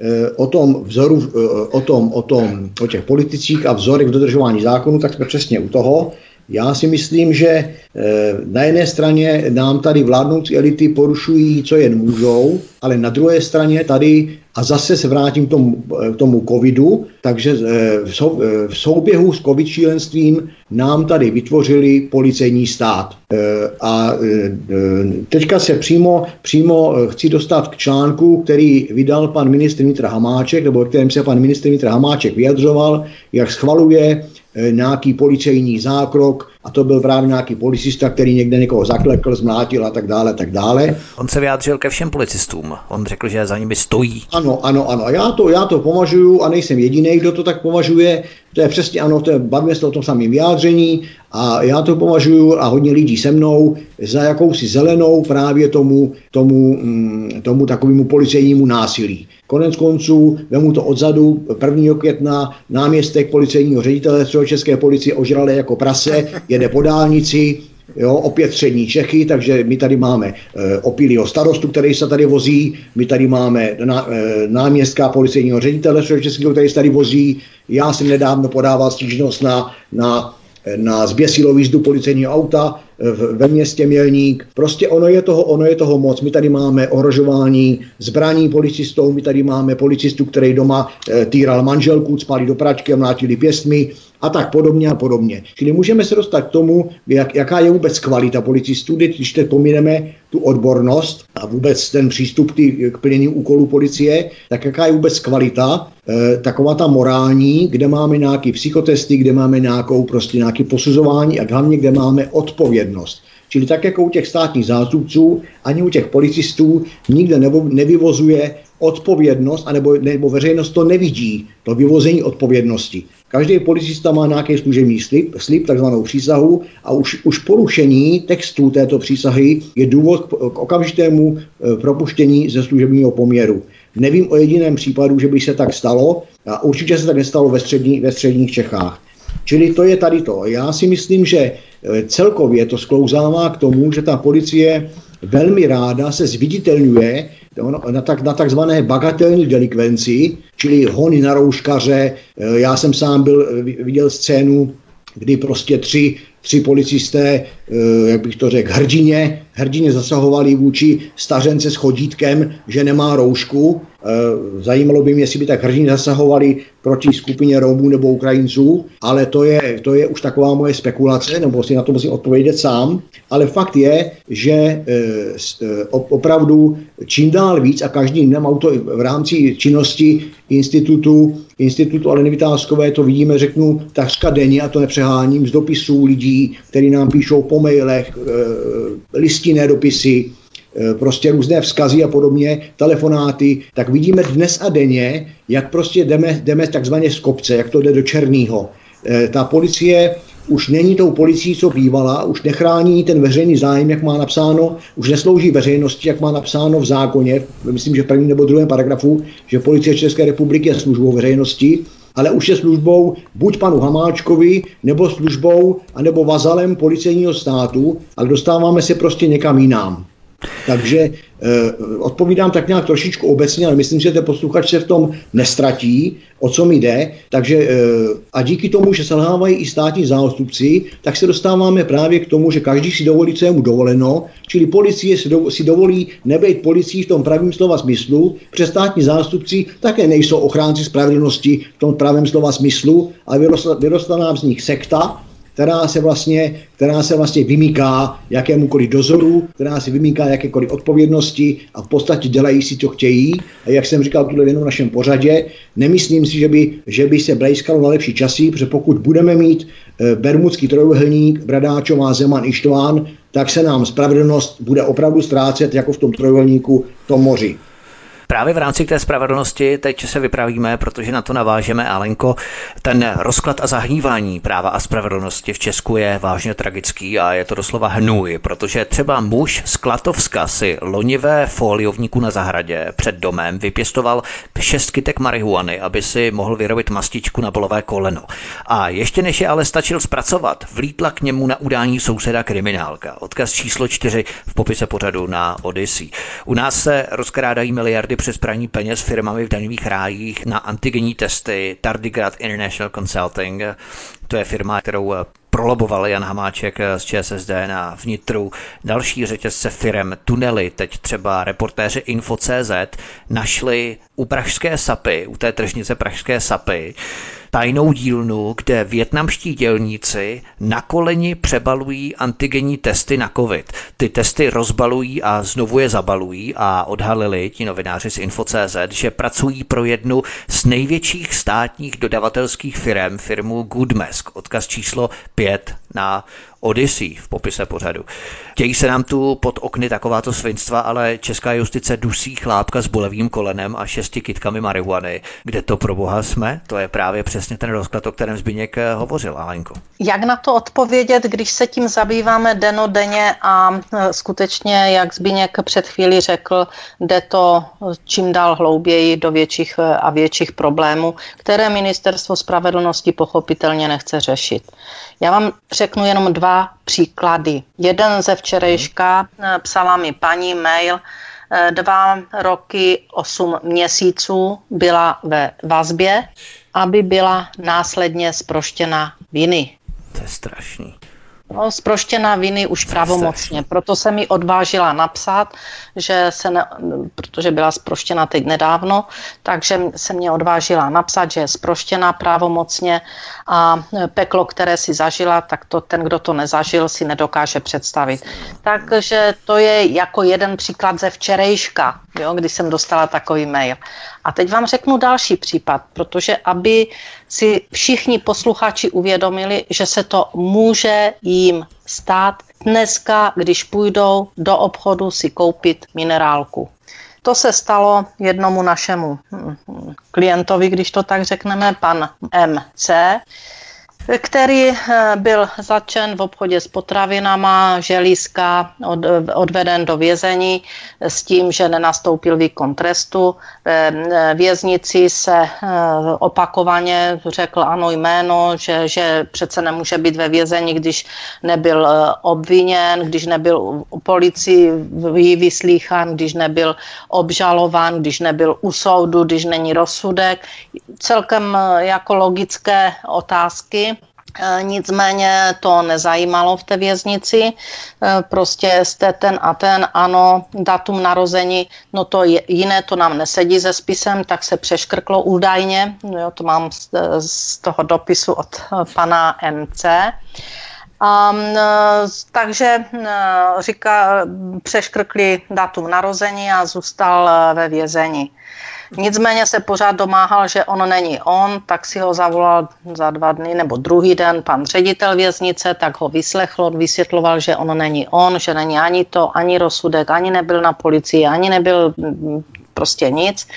e, o tom vzoru, e, o, tom, o, tom, o těch politicích a vzorech v dodržování zákonu, tak jsme přesně u toho. Já si myslím, že eh, na jedné straně nám tady vládnoucí elity porušují, co jen můžou, ale na druhé straně tady, a zase se vrátím k tomu, eh, k tomu covidu, takže eh, v souběhu s covid šílenstvím nám tady vytvořili policejní stát. A teďka se přímo, přímo chci dostat k článku, který vydal pan ministr vnitra Hamáček, nebo kterým se pan ministr vnitra Hamáček vyjadřoval, jak schvaluje nějaký policejní zákrok a to byl právě nějaký policista, který někde někoho zaklekl, zmlátil a tak dále, tak dále. On se vyjádřil ke všem policistům. On řekl, že za nimi stojí. Ano, ano, ano. Já to, já to považuji a nejsem jediný, kdo to tak považuje. To je přesně ano, to je, bavíme se o tom samém vyjádření a já to považuji a hodně lidí se mnou za jakousi zelenou právě tomu, tomu, mm, tomu takovému policejnímu násilí. Konec konců, vemu to odzadu, 1. května náměstek policejního ředitele České policie ožrali jako prase, jede po dálnici, Jo, opět střední Čechy, takže my tady máme e, opilýho starostu, který se tady vozí, my tady máme na, e, náměstka policejního ředitele Českého, který se tady vozí. Já jsem nedávno podával stížnost na, na na zběsilou jízdu policejního auta ve městě Mělník. Prostě ono je toho, ono je toho moc. My tady máme ohrožování zbraní policistou, my tady máme policistu, který doma e, týral manželku, spali do pračky a mlátili pěstmi a tak podobně a podobně. Čili můžeme se dostat k tomu, jak, jaká je vůbec kvalita policistů, když teď pomineme tu odbornost a vůbec ten přístup k, k plnění úkolů policie, tak jaká je vůbec kvalita, e, taková ta morální, kde máme nějaký psychotesty, kde máme nějakou prostě nějaké posuzování a hlavně kde máme odpovědnost. Čili tak jako u těch státních zástupců, ani u těch policistů nikde nebo nevyvozuje odpovědnost, anebo, nebo veřejnost to nevidí, to vyvození odpovědnosti. Každý policista má nějaký služební slib, slib takzvanou přísahu a už, už porušení textu této přísahy je důvod k, okamžitému e, propuštění ze služebního poměru. Nevím o jediném případu, že by se tak stalo a určitě se tak nestalo ve, střední, ve středních Čechách. Čili to je tady to. Já si myslím, že e, celkově to sklouzává k tomu, že ta policie velmi ráda se zviditelňuje na, tak, na takzvané bagatelní delikvenci, čili hony na rouškaře. E, já jsem sám byl, viděl scénu, kdy prostě tři tři policisté, eh, jak bych to řekl, hrdině, hrdině zasahovali vůči stařence s chodítkem, že nemá roušku. Eh, zajímalo by mě, jestli by tak hrdině zasahovali proti skupině Romů nebo Ukrajinců, ale to je, to je už taková moje spekulace, nebo si na to musím odpovědět sám. Ale fakt je, že eh, opravdu čím dál víc a každý dnem auto v rámci činnosti institutu, institutu Aleny Vytázkové to vidíme, řeknu, takřka denně, a to nepřeháním, z dopisů lidí, kteří nám píšou po mailech, e, listinné dopisy, e, prostě různé vzkazy a podobně, telefonáty, tak vidíme dnes a denně, jak prostě jdeme, jdeme takzvaně z kopce, jak to jde do černého. E, ta policie už není tou policií, co bývala, už nechrání ten veřejný zájem, jak má napsáno, už neslouží veřejnosti, jak má napsáno v zákoně, myslím, že v prvním nebo druhém paragrafu, že policie České republiky je službou veřejnosti, ale už je službou buď panu Hamáčkovi, nebo službou, anebo vazalem policejního státu a dostáváme se prostě někam jinam. Takže eh, odpovídám tak nějak trošičku obecně, ale myslím, že ten posluchač se v tom nestratí, o co mi jde. Takže eh, a díky tomu, že selhávají i státní zástupci, tak se dostáváme právě k tomu, že každý si dovolí, co je mu dovoleno, čili policie si, do, si dovolí nebejt policií v tom pravém slova smyslu, přes státní zástupci také nejsou ochránci spravedlnosti v tom pravém slova smyslu, ale vyrostla, vyrostla nám z nich sekta, která se vlastně, která se vlastně vymýká jakémukoliv dozoru, která se vymýká jakékoliv odpovědnosti a v podstatě dělají si, co chtějí. A jak jsem říkal tuhle v našem pořadě, nemyslím si, že by, že by se blejskalo na lepší časy, protože pokud budeme mít e, bermudský trojuhelník, Bradáčová, Zeman, Ištván, tak se nám spravedlnost bude opravdu ztrácet jako v tom trojuhelníku v tom moři. Právě v rámci té spravedlnosti teď se vypravíme, protože na to navážeme, Alenko. Ten rozklad a zahnívání práva a spravedlnosti v Česku je vážně tragický a je to doslova hnůj, protože třeba muž z Klatovska si lonivé foliovníku na zahradě před domem vypěstoval šest kytek marihuany, aby si mohl vyrobit mastičku na bolové koleno. A ještě než je ale stačil zpracovat, vlítla k němu na udání souseda kriminálka. Odkaz číslo čtyři v popise pořadu na Odyssey. U nás se rozkrádají miliardy přes praní peněz firmami v daňových rájích na antigenní testy Tardigrad International Consulting. To je firma, kterou eh, proloboval Jan Hamáček eh, z ČSSD na vnitru. Další řetězce firem, tunely, teď třeba reportéři Info.cz našli u Pražské sapy, u té tržnice Pražské sapy, tajnou dílnu, kde větnamští dělníci na koleni přebalují antigenní testy na COVID. Ty testy rozbalují a znovu je zabalují a odhalili ti novináři z Info.cz, že pracují pro jednu z největších státních dodavatelských firm, firmu Goodmesk. Odkaz číslo 5 na Odyssey v popise pořadu. Dějí se nám tu pod okny takováto svinstva, ale česká justice dusí chlápka s bolevým kolenem a šesti kitkami marihuany. Kde to pro boha jsme? To je právě přesně ten rozklad, o kterém Zbigněk eh, hovořil, Alenko. Jak na to odpovědět, když se tím zabýváme denodenně a eh, skutečně, jak Zbigněk před chvíli řekl, jde to čím dál hlouběji do větších eh, a větších problémů, které ministerstvo spravedlnosti pochopitelně nechce řešit. Já vám řeknu jenom dva příklady. Jeden ze včerejška eh, psala mi paní mail, eh, dva roky, osm měsíců byla ve vazbě, aby byla následně zproštěna viny. To je strašný. No, zproštěna viny už pravomocně, proto se mi odvážila napsat, že se ne, protože byla zproštěna teď nedávno, takže se mě odvážila napsat, že je zproštěna pravomocně a peklo, které si zažila, tak to ten, kdo to nezažil, si nedokáže představit. Takže to je jako jeden příklad ze včerejška, jo, kdy jsem dostala takový mail. A teď vám řeknu další případ, protože aby si všichni posluchači uvědomili, že se to může jim stát dneska, když půjdou do obchodu si koupit minerálku. To se stalo jednomu našemu hm, hm, klientovi, když to tak řekneme, pan MC který eh, byl začen v obchodě s potravinama, želízka, od, odveden do vězení s tím, že nenastoupil výkon trestu. Eh, věznici se eh, opakovaně řekl ano jméno, že, že přece nemůže být ve vězení, když nebyl obviněn, když nebyl u policii vyslýchan, když nebyl obžalován, když nebyl u soudu, když není rozsudek. Celkem jako logické otázky nicméně to nezajímalo v té věznici. E, prostě jste ten a ten, ano, datum narození, no to je, jiné to nám nesedí se spisem, tak se přeškrklo údajně. Jo, to mám z, z toho dopisu od pana MC. Um, takže říká, přeškrkli datum narození a zůstal ve vězení. Nicméně se pořád domáhal, že on není on, tak si ho zavolal za dva dny nebo druhý den pan ředitel věznice, tak ho vyslechl, vysvětloval, že on není on, že není ani to, ani rozsudek, ani nebyl na policii, ani nebyl prostě nic,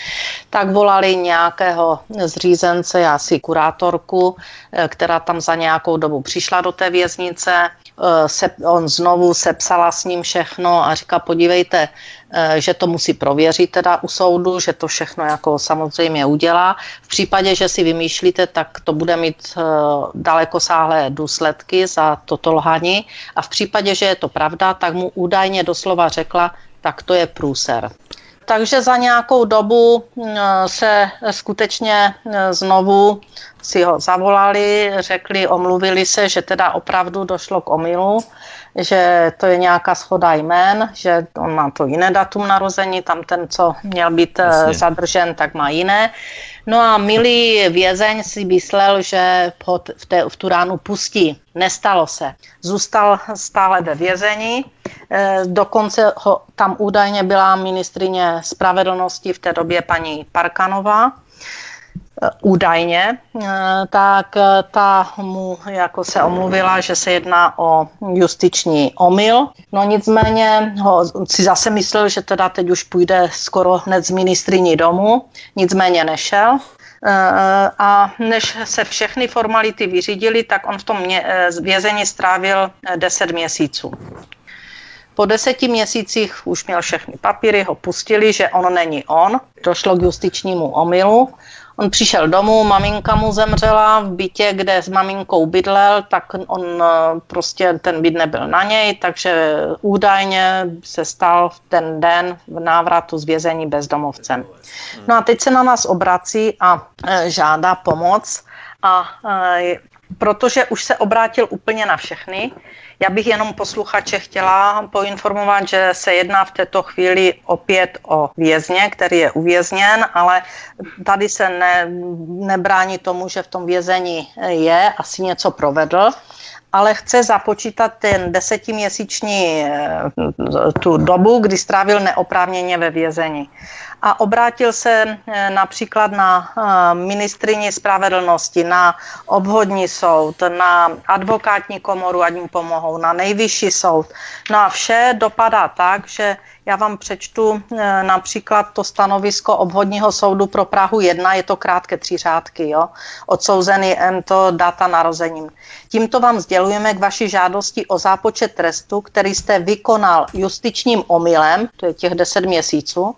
tak volali nějakého zřízence, asi kurátorku, eh, která tam za nějakou dobu přišla do té věznice, se, on znovu sepsala s ním všechno a říká, podívejte, eh, že to musí prověřit teda u soudu, že to všechno jako samozřejmě udělá. V případě, že si vymýšlíte, tak to bude mít dalekosáhlé důsledky za toto lhaní a v případě, že je to pravda, tak mu údajně doslova řekla, tak to je průser. Takže za nějakou dobu mm, se skutečně mm, znovu si ho zavolali, řekli, omluvili se, že teda opravdu došlo k omylu, že to je nějaká schoda jmén, že on má to jiné datum narození, tam ten, co měl být eh, Jasně. zadržen, tak má jiné. No a milý vězeň si myslel, že v, té, v tu ránu pustí. Nestalo se. Zůstal stále ve vězení. E, dokonce ho, tam údajně byla ministrině spravedlnosti v té době paní Parkanová údajně, eh, tak eh, ta mu jako se omluvila, že se jedná o justiční omyl. No nicméně ho si zase myslel, že teda teď už půjde skoro hned z ministriní domů, nicméně nešel. Eh, a než se všechny formality vyřídily, tak on v tom vězení strávil 10 měsíců. Po deseti měsících už měl všechny papíry, ho pustili, že on není on. Došlo k justičnímu omylu. On přišel domů, maminka mu zemřela v bytě, kde s maminkou bydlel, tak on eh, prostě ten byt nebyl na něj, takže údajně se stal v ten den v návratu z vězení bezdomovcem. No a teď se na nás obrací a eh, žádá pomoc a eh, protože už se obrátil úplně na všechny, já bych jenom posluchače chtěla poinformovat, že se jedná v této chvíli opět o vězně, který je uvězněn, ale tady se ne, nebrání tomu, že v tom vězení je, asi něco provedl ale chce započítat ten desetiměsíční eh, tu dobu, kdy strávil neoprávněně ve vězení a obrátil se eh, například na eh, ministrině spravedlnosti, na obvodní soud, na advokátní komoru, ať mu pomohou, na nejvyšší soud. No a vše dopadá tak, že já vám přečtu eh, například to stanovisko obvodního soudu pro Prahu 1, je to krátké tři řádky, jo? odsouzený to data narozením. Tímto vám sdělujeme k vaší žádosti o zápočet trestu, který jste vykonal justičním omylem, to je těch 10 měsíců,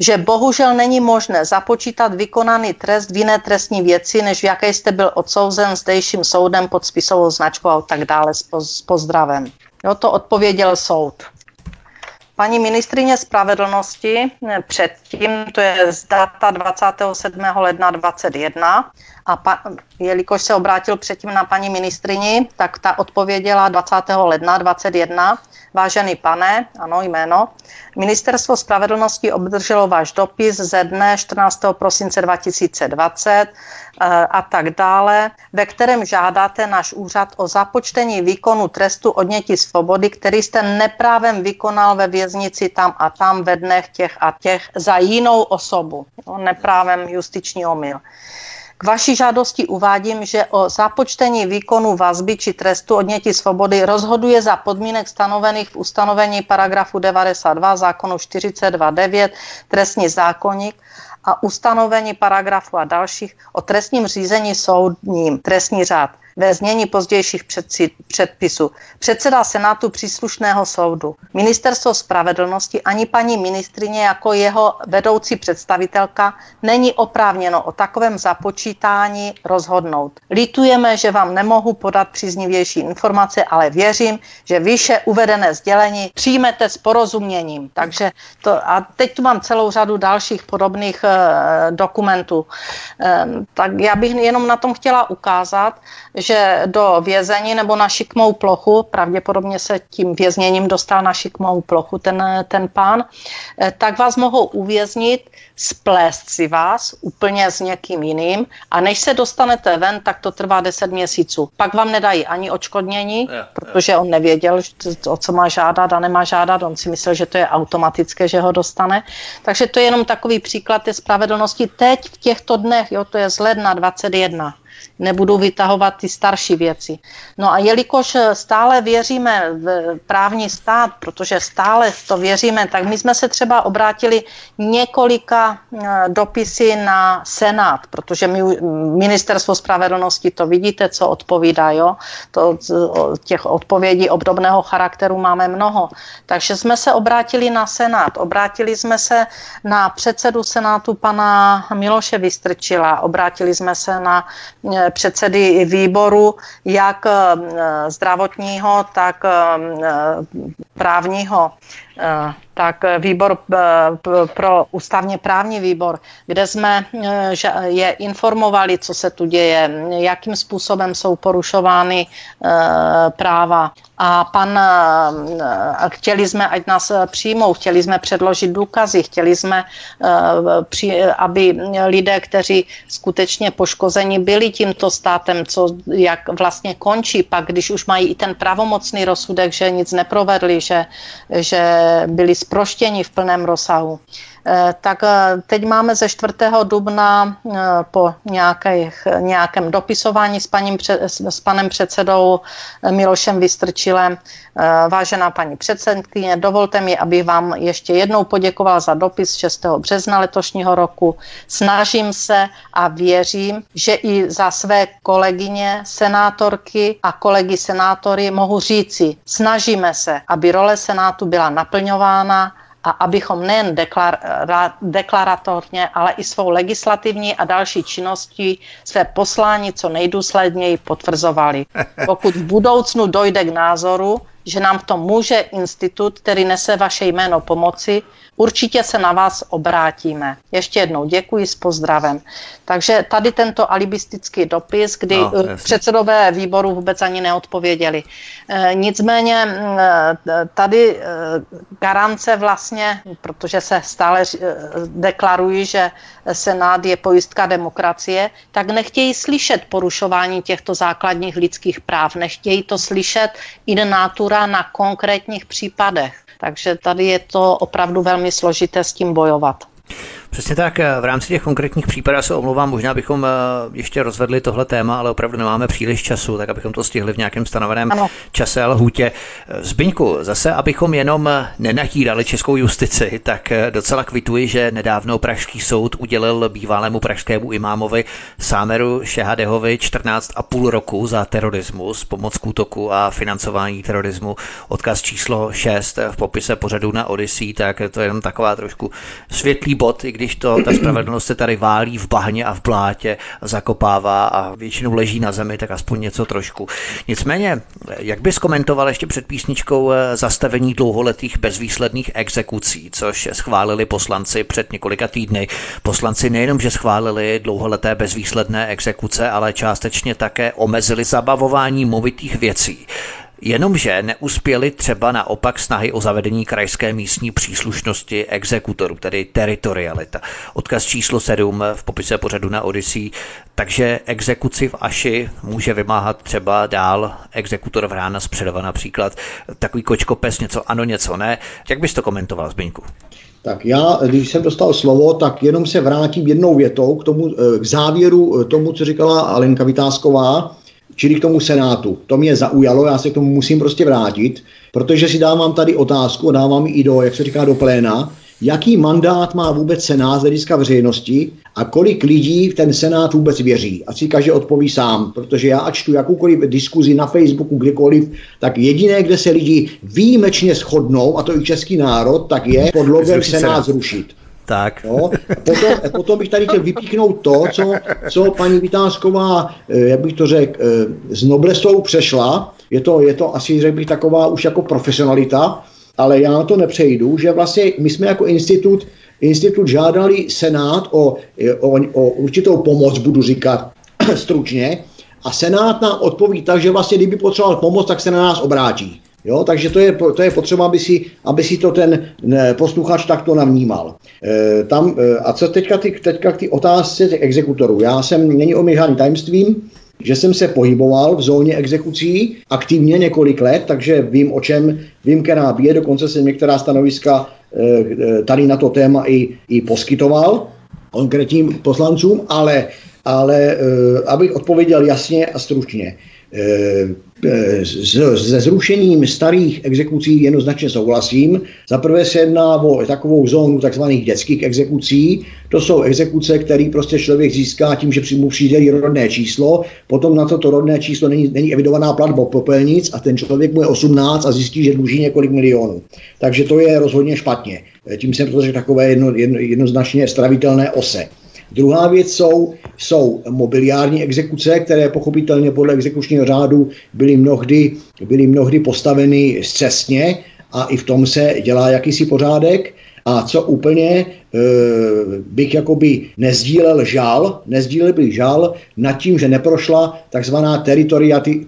že bohužel není možné započítat vykonaný trest v jiné trestní věci, než v jaké jste byl odsouzen zdejším soudem pod spisovou značkou a tak dále s pozdravem. Jo, to odpověděl soud. Paní ministrině spravedlnosti eh, předtím, to je z data 27. ledna 2021, a pa, jelikož se obrátil předtím na paní ministrini, tak ta odpověděla 20. ledna 2021, Vážený pane, ano jméno, Ministerstvo spravedlnosti obdrželo váš dopis ze dne 14. prosince 2020 eh, a tak dále, ve kterém žádáte náš úřad o započtení výkonu trestu odnětí svobody, který jste neprávem vykonal ve věznici tam a tam ve dnech těch a těch za jinou osobu. Neprávem justiční omyl. K vaší žádosti uvádím, že o započtení výkonu vazby či trestu odnětí svobody rozhoduje za podmínek stanovených v ustanovení paragrafu 92 zákonu 42.9 trestní zákonník a ustanovení paragrafu a dalších o trestním řízení soudním. Trestní řád ve znění pozdějších předpisů. Předseda Senátu příslušného soudu. Ministerstvo spravedlnosti ani paní ministrině jako jeho vedoucí představitelka není oprávněno o takovém započítání rozhodnout. Litujeme, že vám nemohu podat příznivější informace, ale věřím, že výše uvedené sdělení přijmete s porozuměním. Takže to, a teď tu mám celou řadu dalších podobných e, dokumentů. E, tak já bych jenom na tom chtěla ukázat, že do vězení nebo na šikmou plochu, pravděpodobně se tím vězněním dostal na šikmou plochu ten, ten pán, eh, tak vás mohou uvěznit, splést si vás úplně s někým jiným a než se dostanete ven, tak to trvá 10 měsíců. Pak vám nedají ani očkodnění, protože on nevěděl, o co má žádat a nemá žádat, on si myslel, že to je automatické, že ho dostane. Takže to je jenom takový příklad té spravedlnosti teď v těchto dnech, jo, to je z ledna 21 nebudu vytahovat ty starší věci. No a jelikož stále věříme v právní stát, protože stále to věříme, tak my jsme se třeba obrátili několika eh, dopisy na Senát, protože my, ministerstvo spravedlnosti, to vidíte, co odpovídá, jo? To, těch odpovědí obdobného charakteru máme mnoho. Takže jsme se obrátili na Senát, obrátili jsme se na předsedu Senátu pana Miloše Vystrčila, obrátili jsme se na předsedy výboru, jak eh, zdravotního, tak eh, právního tak výbor pro ústavně právní výbor, kde jsme je informovali, co se tu děje, jakým způsobem jsou porušovány práva. A pan, chtěli jsme, ať nás přijmou, chtěli jsme předložit důkazy, chtěli jsme, aby lidé, kteří skutečně poškozeni byli tímto státem, co, jak vlastně končí pak, když už mají i ten pravomocný rozsudek, že nic neprovedli, že, že byli sproštěni v plném rozsahu. Eh, tak eh, teď máme ze 4. dubna eh, po nějakých, nějakém dopisování s, paním, s panem předsedou Milošem Vystrčilem. Vážená paní předsedkyně, dovolte mi, abych vám ještě jednou poděkoval za dopis 6. března letošního roku. Snažím se a věřím, že i za své kolegyně, senátorky a kolegy senátory mohu říci, snažíme se, aby role Senátu byla naplňována a abychom nejen deklara, deklaratorně, ale i svou legislativní a další činností své poslání co nejdůsledněji potvrzovali. Pokud v budoucnu dojde k názoru, že nám v tom může institut, který nese vaše jméno pomoci, určitě se na vás obrátíme. Ještě jednou děkuji s pozdravem. Takže tady tento alibistický dopis, kdy no, eh, předsedové výboru vůbec ani neodpověděli. E, nicméně e, tady garance vlastně, protože se stále deklarují, že Senát je pojistka demokracie, tak nechtějí slyšet porušování těchto základních lidských práv, nechtějí to slyšet in natura na konkrétních případech. Takže tady je to opravdu velmi složité s tím bojovat. Přesně tak, v rámci těch konkrétních případů se omlouvám, možná bychom eh, ještě rozvedli tohle téma, ale opravdu nemáme příliš času, tak abychom to stihli v nějakém stanoveném ano. čase a lhůtě. Zbyňku, zase abychom jenom nenatírali českou justici, tak eh, docela kvituji, že nedávno Pražský soud udělil bývalému pražskému imámovi Sámeru Šehadehovi 14,5 roku za terorismus, pomoc k útoku a financování terorismu. Odkaz číslo 6 v popise pořadu na Odyssey, tak to je jenom taková trošku světlý bod, i když to ta spravedlnost se tady válí v bahně a v blátě, zakopává a většinou leží na zemi, tak aspoň něco trošku. Nicméně, jak bys komentoval ještě před písničkou eh, zastavení dlouholetých bezvýsledných exekucí, což schválili poslanci před několika týdny. Poslanci nejenom, že schválili dlouholeté bezvýsledné exekuce, ale částečně také omezili zabavování movitých věcí. Jenomže neuspěli třeba naopak snahy o zavedení krajské místní příslušnosti exekutorů, tedy teritorialita. Odkaz číslo 7 v popise pořadu na Odyssey. Takže exekuci v Aši může vymáhat třeba dál exekutor v Rána z Předova například. Takový kočkopes, něco ano, něco ne. Jak bys to komentoval, Zbyňku? Tak já, když jsem dostal slovo, tak jenom se vrátím jednou větou k, tomu, eh, k závěru eh, tomu, co říkala Alenka Vytázková, čili k tomu Senátu. To mě zaujalo, já se k tomu musím prostě vrátit, protože si dávám tady otázku, dávám i do, jak se říká, do pléna, jaký mandát má vůbec Senát z hlediska veřejnosti a kolik lidí v ten Senát vůbec věří. A si každý odpoví sám, protože já ať čtu jakoukoliv diskuzi na Facebooku, kdekoliv, tak jediné, kde se lidi výjimečně shodnou, a to i český národ, tak je podlogem Senát zrušit. Tak. No, potom, potom bych tady chtěl vypíchnout to, co, co paní Vytázková, eh, jak bych to řekl, eh, s noblesou přešla. Je to, je to asi, řekl bych, taková už jako profesionalita, ale já na to nepřejdu, že vlastně my jsme jako institut, institut žádali Senát o, o, o určitou pomoc, budu říkat stručně, a Senát nám odpoví tak, že vlastně kdyby potřeboval pomoc, tak se na nás obrátí. Jo, takže to je, to je potřeba, aby si, aby si to ten posluchač takto navnímal. E, tam, e, a co teďka, ty, teďka k ty otázce těch exekutorů. Já jsem, není o tajemstvím, že jsem se pohyboval v zóně exekucí aktivně několik let, takže vím, o čem vím, která bije, dokonce jsem některá stanoviska e, tady na to téma i, i poskytoval konkrétním poslancům, ale, ale e, abych odpověděl jasně a stručně. Se zrušením starých exekucí jednoznačně souhlasím. Za prvé se jedná o takovou zónu tzv. dětských exekucí. To jsou exekuce, které prostě člověk získá tím, že mu přijde rodné číslo, potom na toto rodné číslo není, není evidovaná platba popelnic a ten člověk mu je 18 a zjistí, že dluží několik milionů. Takže to je rozhodně špatně. Tím jsem to takové jedno, jedno, jednoznačně stravitelné ose. Druhá věc jsou, jsou mobiliární exekuce, které pochopitelně podle exekučního řádu byly mnohdy, byly mnohdy postaveny zcestně a i v tom se dělá jakýsi pořádek. A co úplně bych jakoby nezdílel žal, nezdílel bych žal nad tím, že neprošla takzvaná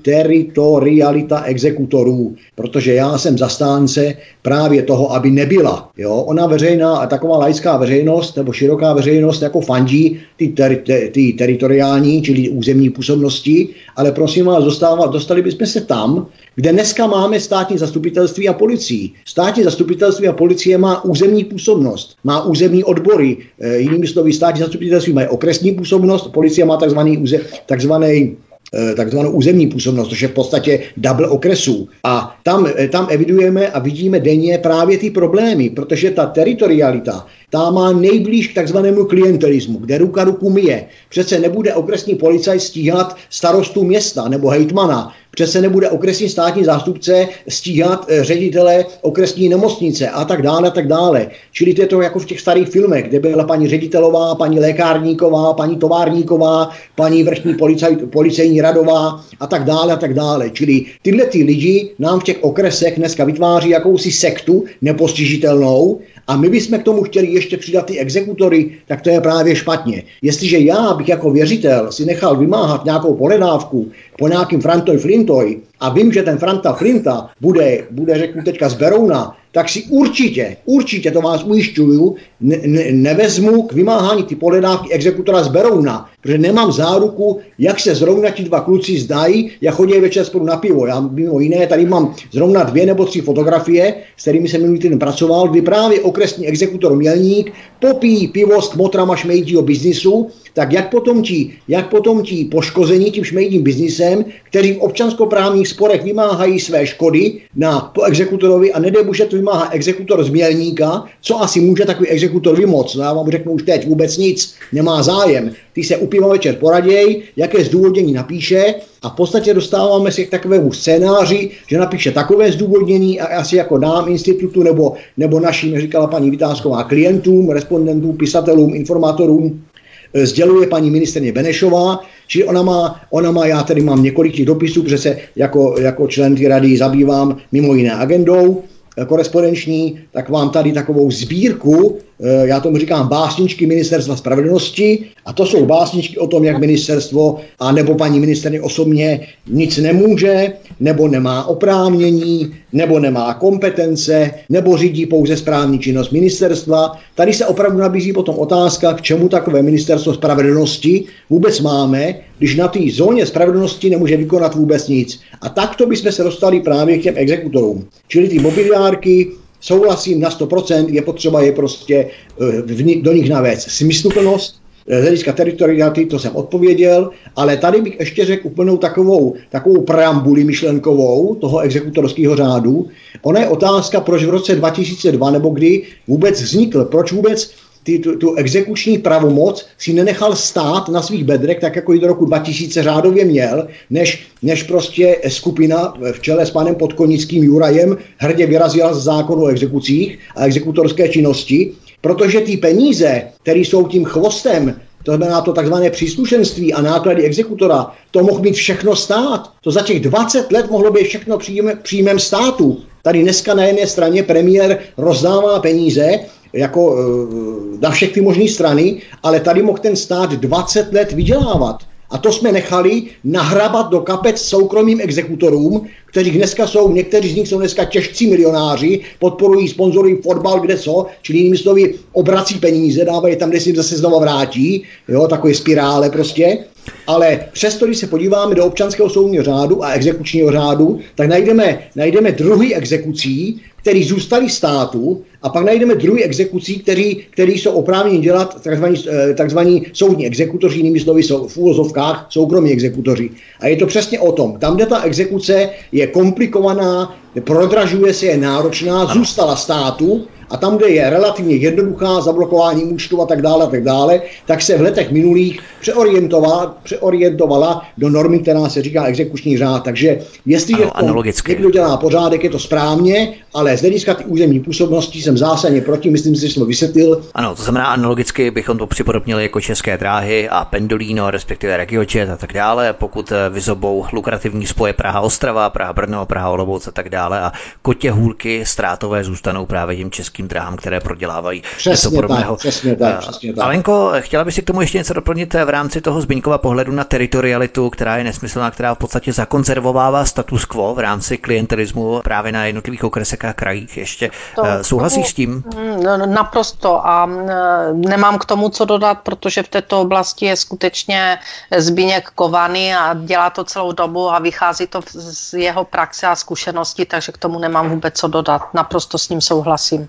teritorialita exekutorů, protože já jsem zastánce právě toho, aby nebyla. Jo? Ona veřejná, taková laická veřejnost nebo široká veřejnost jako fandí ty, ter, ty, ty teritoriální, čili územní působnosti, ale prosím vás, dostávat, dostali bychom se tam, kde dneska máme státní zastupitelství a policii. Státní zastupitelství a policie má územní působnost, má územní odbory, e, jinými slovy státní zastupitelství má okresní působnost, policie má takzvaný, takzvaný Eh, takzvanou územní působnost, což je v podstatě double okresů. A tam, eh, tam evidujeme a vidíme denně právě ty problémy, protože ta teritorialita, ta má nejblíž k takzvanému klientelismu, kde ruka ruku myje. Přece nebude okresní policajt stíhat starostu města nebo hejtmana, Přece nebude okresní státní zástupce stíhat eh, ředitele okresní nemocnice a tak dále, a tak dále. Čili to je to jako v těch starých filmech, kde byla paní ředitelová, paní lékárníková, paní továrníková, paní vrchní policaj, policejní radová a tak dále, a tak dále. Čili tyhle ty lidi nám v těch okresech dneska vytváří jakousi sektu nepostižitelnou, a my bychom k tomu chtěli ještě přidat ty exekutory, tak to je právě špatně. Jestliže já bych jako věřitel si nechal vymáhat nějakou pohledávku po nějakým Frantoj Flintoj a vím, že ten Franta Flinta bude, bude řeknu teďka z Berouna, tak si určitě, určitě to vás ujišťuju, ne, ne, nevezmu k vymáhání ty pohledávky exekutora z Berouna, protože nemám záruku, jak se zrovna ti dva kluci zdají, jak chodí večer spolu na pivo. Já mimo jiné tady mám zrovna dvě nebo tři fotografie, s kterými jsem minulý týden pracoval, kdy právě okresní exekutor Mělník popíjí pivo s kmotrama šmejdího biznisu, tak jak potom ti, jak potom ti poškození tím šmejdím biznisem, kteří v občanskoprávních sporech vymáhají své škody na po exekutorovi a nedej že to vymáhá exekutor z Mělníka, co asi může takový exekutor vymoc. No já vám řeknu už teď vůbec nic, nemá zájem. Ty se upíma večer poraděj, jaké zdůvodnění napíše a v podstatě dostáváme se k takovému scénáři, že napíše takové zdůvodnění a asi jako nám institutu nebo, nebo našim, říkala paní Vytázková, klientům, respondentům, pisatelům, informátorům, e, sděluje paní ministrně Benešová, Čili ona má, ona má, já tady mám několik těch dopisů, protože se jako, jako člen ty rady zabývám mimo jiné agendou e, korespondenční, tak mám tady takovou sbírku já tomu říkám básničky ministerstva spravedlnosti a to jsou básničky o tom, jak ministerstvo a nebo paní ministerně osobně nic nemůže, nebo nemá oprávnění, nebo nemá kompetence, nebo řídí pouze správní činnost ministerstva. Tady se opravdu nabízí potom otázka, k čemu takové ministerstvo spravedlnosti vůbec máme, když na té zóně spravedlnosti nemůže vykonat vůbec nic. A takto bychom se dostali právě k těm exekutorům. Čili ty mobiliárky, souhlasím na 100%, je potřeba je prostě eh, do nich navést smysluplnost, eh, z hlediska teritoriality, to jsem odpověděl, ale tady bych ještě řekl úplnou takovou, takovou preambuli myšlenkovou toho exekutorského řádu. Ona je otázka, proč v roce 2002 nebo kdy vůbec vznikl, proč vůbec ty, tu, tu exekuční pravomoc si nenechal stát na svých bedrech, tak jako i do roku 2000 řádově měl, než, než prostě skupina v čele s panem Podkonickým Jurajem hrdě vyrazila z zákonu o exekucích a exekutorské činnosti, protože ty peníze, které jsou tím chvostem, to znamená to takzvané příslušenství a náklady exekutora, to mohl být všechno stát. To za těch 20 let mohlo být všechno příjem, příjmem státu. Tady dneska na jedné straně premiér rozdává peníze jako eh, na všechny možné strany, ale tady mohl ten stát 20 let vydělávat. A to jsme nechali nahrabat do kapec soukromým exekutorům, kteří dneska jsou, někteří z nich jsou dneska těžcí milionáři, podporují, sponzorují fotbal, kde co, čili jinými slovy obrací peníze, dávají tam, kde si zase znova vrátí, jo, takové spirále prostě. Ale přesto, když se podíváme do občanského soudního řádu a exekučního řádu, tak najdeme, najdeme druhý exekucí, který zůstali státu a pak najdeme druhý exekucí, který, který jsou oprávněni dělat takzvaní, eh, takzvaní soudní exekutoři, jinými slovy jsou v úvozovkách soukromí exekutoři. A je to přesně o tom. Tam, kde ta exekuce je komplikovaná, prodražuje se, je náročná, zůstala státu, a tam, kde je relativně jednoduchá zablokování účtu a tak dále, a tak dále, tak se v letech minulých přeorientovala, přeorientovala do normy, která se říká exekuční řád. Takže jestli ano, někdo dělá pořádek, je to správně, ale z hlediska ty územní působnosti jsem zásadně proti, myslím si, že jsem to vysvětlil. Ano, to znamená analogicky bychom to připodobnili jako české dráhy a Pendolino, respektive RegioJet a tak dále, pokud eh, vyzobou lukrativní spoje Praha-Ostrava, Praha-Brno, Praha-Olomouc a tak dále a kotě hůlky ztrátové zůstanou právě těm českým dráhám, které prodělávají přesně něco podobného. Tak, přesně tak, eh, přesně tak. Alenko, chtěla bych si k tomu ještě něco doplnit v rámci toho Zbyňkova pohledu na teritorialitu, která je nesmyslná, která v podstatě zakonzervovává status quo v rámci klientelismu právě na jednotlivých okresech a krajích ještě. To, eh, Souhlasíš s tím? Mm, no, no, naprosto a eh, nemám k tomu co dodat, protože v této oblasti je skutečně Zbyněk kovaný a dělá to celou dobu a vychází to z jeho praxe a zkušenosti, takže k tomu nemám vůbec co dodat. Naprosto s ním souhlasím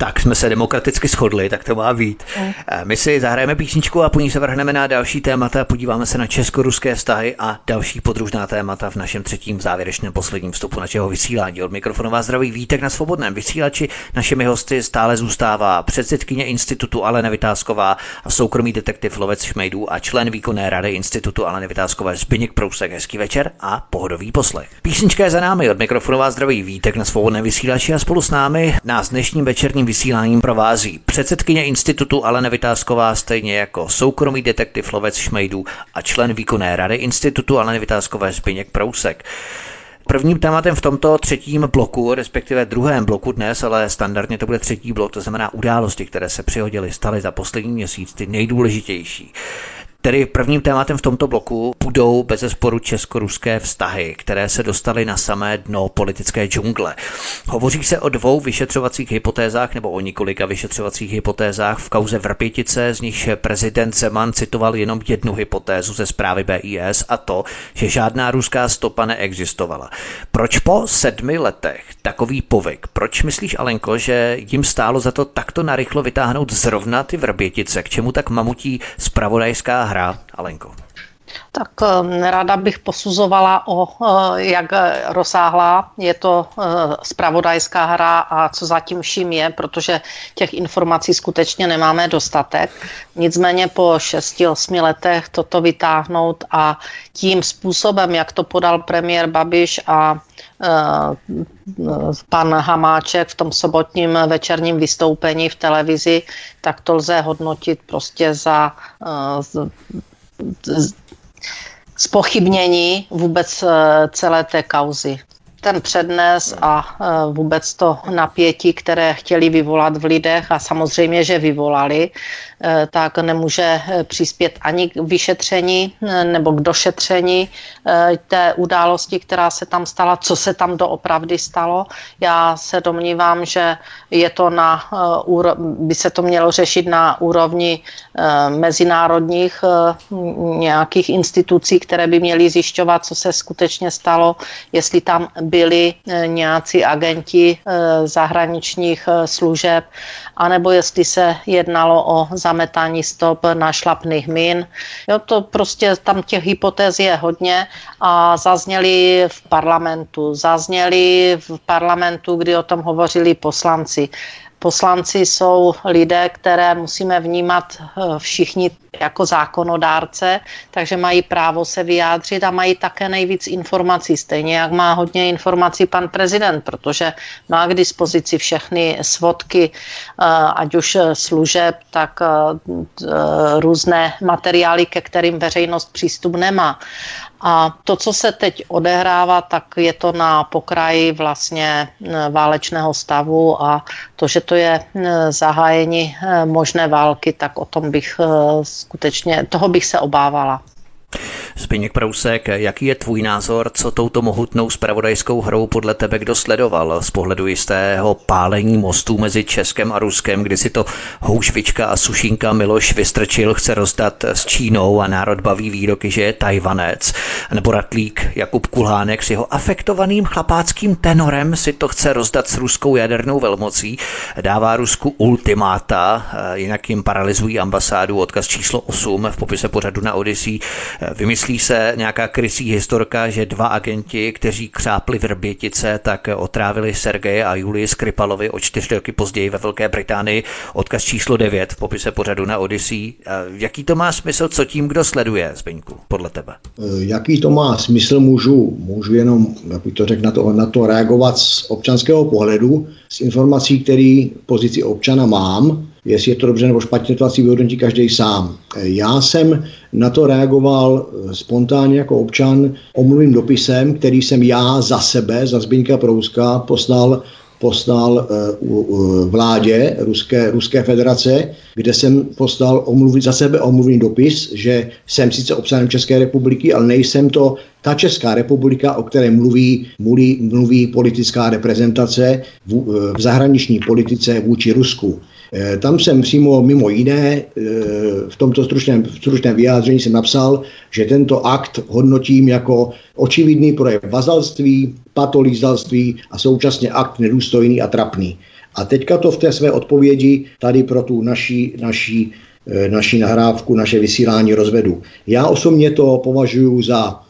tak jsme se demokraticky shodli, tak to má být. Mm. My si zahrajeme písničku a po ní se vrhneme na další témata, podíváme se na česko-ruské vztahy a další podružná témata v našem třetím závěrečném posledním vstupu našeho vysílání. Od mikrofonu vás zdraví Vítek na svobodném vysílači. Našimi hosty stále zůstává předsedkyně institutu Alena Vytázková a soukromý detektiv Lovec Šmejdů a člen výkonné rady institutu Alena Vytázkové Zbyněk Prousek. Hezký večer a pohodový poslech. Písnička je za námi, od mikrofonu vás zdraví Vítek na svobodném vysílači a spolu s námi nás dnešním večerním vysíláním provází předsedkyně institutu Alena Vytázková, stejně jako soukromý detektiv Lovec Šmejdů a člen výkonné rady institutu Alena Vytázkové Zbyněk Prousek. Prvním tématem v tomto třetím bloku, respektive druhém bloku dnes, ale standardně to bude třetí blok, to znamená události, které se přihodily, staly za poslední měsíc, ty nejdůležitější. Tedy prvním tématem v tomto bloku budou bez zesporu česko-ruské vztahy, které se dostaly na samé dno politické džungle. Hovoří se o dvou vyšetřovacích hypotézách nebo o několika vyšetřovacích hypotézách v kauze Vrpětice, z nichž prezident Zeman citoval jenom jednu hypotézu ze zprávy BIS a to, že žádná ruská stopa neexistovala. Proč po sedmi letech takový povyk? Proč myslíš, Alenko, že jim stálo za to takto narychlo vytáhnout zrovna ty Vrbětice? K čemu tak mamutí spravodajská hra, Alenko? Tak eh, ráda bych posuzovala, o eh, jak rozsáhlá je to spravodajská eh, hra a co zatím vším je, protože těch informací skutečně nemáme dostatek. Nicméně po 6-8 letech toto vytáhnout a tím způsobem, jak to podal premiér Babiš a pan Hamáček v tom sobotním večerním vystoupení v televizi, tak to lze hodnotit prostě za spochybnění vůbec eh, celé té kauzy. Ten přednes a e, vůbec to napětí, které chtěli vyvolat v lidech a samozřejmě, že vyvolali, tak nemůže e, přispět ani k vyšetření nebo k došetření té události, která se tam stala, co se tam doopravdy stalo. Já se domnívám, že je to na, by se to mělo řešit na úrovni mezinárodních nějakých institucí, které by měly zjišťovat, co se skutečně stalo, jestli tam byli eh, nějací agenti eh, zahraničních eh, služeb, anebo jestli se jednalo o zametání stop na šlapných min. Jo, to prostě tam těch hypotéz je hodně a zazněly v parlamentu. Zazněly v parlamentu, kdy o tom hovořili poslanci. Poslanci jsou lidé, které musíme vnímat všichni jako zákonodárce, takže mají právo se vyjádřit a mají také nejvíc informací, stejně jak má hodně informací pan prezident, protože má k dispozici všechny svodky, eh, ať už služeb, tak eh, různé materiály, ke kterým veřejnost přístup nemá. A to, co se teď odehrává, tak je to na pokraji vlastně eh, válečného stavu a to, že to je zahájení možné války, tak o tom bych skutečně, toho bych se obávala. Zbyněk Prousek, jaký je tvůj názor, co touto mohutnou spravodajskou hrou podle tebe kdo sledoval? Z pohledu jistého pálení mostů mezi Českem a Ruskem, kdy si to houšvička a sušinka Miloš Vystrčil chce rozdat s Čínou a národ baví výroky, že je Tajvanec, nebo ratlík Jakub Kulhánek s jeho afektovaným chlapáckým tenorem si to chce rozdat s ruskou jadernou velmocí, dává Rusku ultimáta, jinak jim paralyzují ambasádu, odkaz číslo 8 v popise pořadu na Odyssey. Vymyslí se nějaká krysí historka, že dva agenti, kteří křápli Vrbětice, tak otrávili Sergeje a Julii Skripalovi o čtyři roky později ve Velké Británii. Odkaz číslo 9 v popise pořadu na Odyssey. Jaký to má smysl, co tím kdo sleduje, Zbyňku, podle tebe? Jaký to má smysl, můžu, můžu jenom, jak to řekl, na to, na to reagovat z občanského pohledu, z informací, který v pozici občana mám, jestli je to dobře nebo špatně, to asi vyhodnotí každý sám. Já jsem na to reagoval spontánně jako občan omluvým dopisem, který jsem já za sebe, za Zbyňka Prouska, poslal poslal uh, vládě Ruské, Ruské federace, kde jsem poslal omluvit za sebe omluvný dopis, že jsem sice občanem České republiky, ale nejsem to ta Česká republika, o které mluví, mluví, mluví politická reprezentace v, v zahraniční politice vůči Rusku. Eh, tam jsem přímo mimo jiné eh, v tomto stručném, stručném vyjádření jsem napsal, že tento akt hodnotím jako očividný projev vazalství, patolízalství a současně akt nedůstojný a trapný. A teďka to v té své odpovědi tady pro tu naší, naší, eh, naší nahrávku, naše vysílání rozvedu. Já osobně to považuji za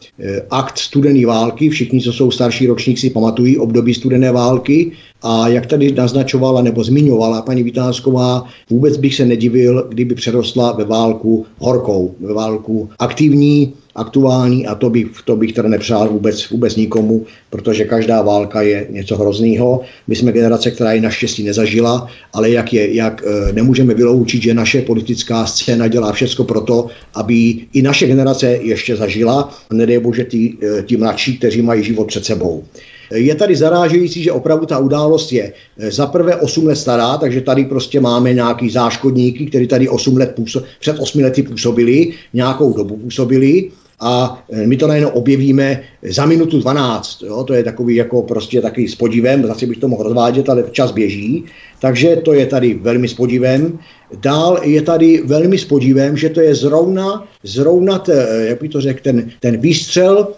akt studené války. Všichni, co jsou starší ročník, si pamatují období studené války, a jak tady naznačovala nebo zmiňovala paní Vitásková, vůbec bych se nedivil, kdyby přerostla ve válku horkou, ve válku aktivní, aktuální a to bych, to bych teda nepřál vůbec, vůbec nikomu, protože každá válka je něco hrozného. My jsme generace, která ji naštěstí nezažila, ale jak, je, jak e, nemůžeme vyloučit, že naše politická scéna dělá všechno pro to, aby i naše generace ještě zažila, nedej bože ti, e, ti mladší, kteří mají život před sebou. Je tady zarážející, že opravdu ta událost je eh, za prvé 8 let stará, takže tady prostě máme nějaký záškodníky, kteří tady 8 let působ, před 8 lety působili, nějakou dobu působili a eh, my to najednou objevíme za minutu 12. Jo? To je takový jako prostě takový s podivem, zase bych to mohl rozvádět, ale čas běží. Takže to je tady velmi s podivem. Dál je tady velmi s podivem, že to je zrovna, zrovna t, eh, jak bych to řekl, ten, ten výstřel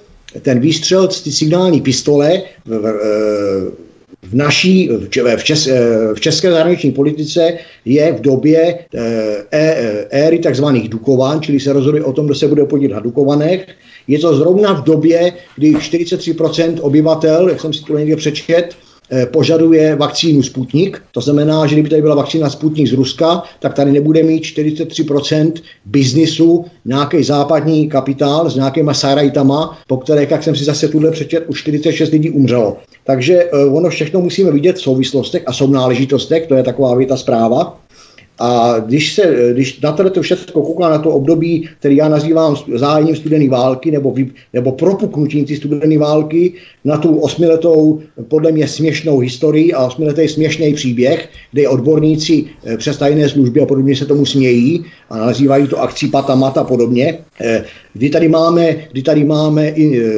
ten výstřel z ty signální pistole v, v, v naší, v, čes, v české zahraniční politice je v době e, éry takzvaných Dukovan, čili se rozhoduje o tom, kdo se bude podílet na Dukovanech. Je to zrovna v době, kdy 43% obyvatel, jak jsem si to někde přečet, Eh, požaduje vakcínu Sputnik. To znamená, že kdyby tady byla vakcína Sputnik z Ruska, tak tady nebude mít 43% biznisu nějaký západní kapitál s nějakýma sarajtama, po které, jak jsem si zase tuhle přečet, už 46 lidí umřelo. Takže eh, ono všechno musíme vidět v souvislostech a sounáležitostech, to je taková věta zpráva. A když, se, když na tohle to všechno kouká na to období, který já nazývám zájením studené války nebo, nebo propuknutím té studené války, na tu osmiletou, podle mě směšnou historii a osmiletý směšný příběh, kde odborníci eh, přes tajné služby a podobně se tomu smějí a nazývají to akcí Patamat a podobně, kdy tady máme, kdy tady máme i, e,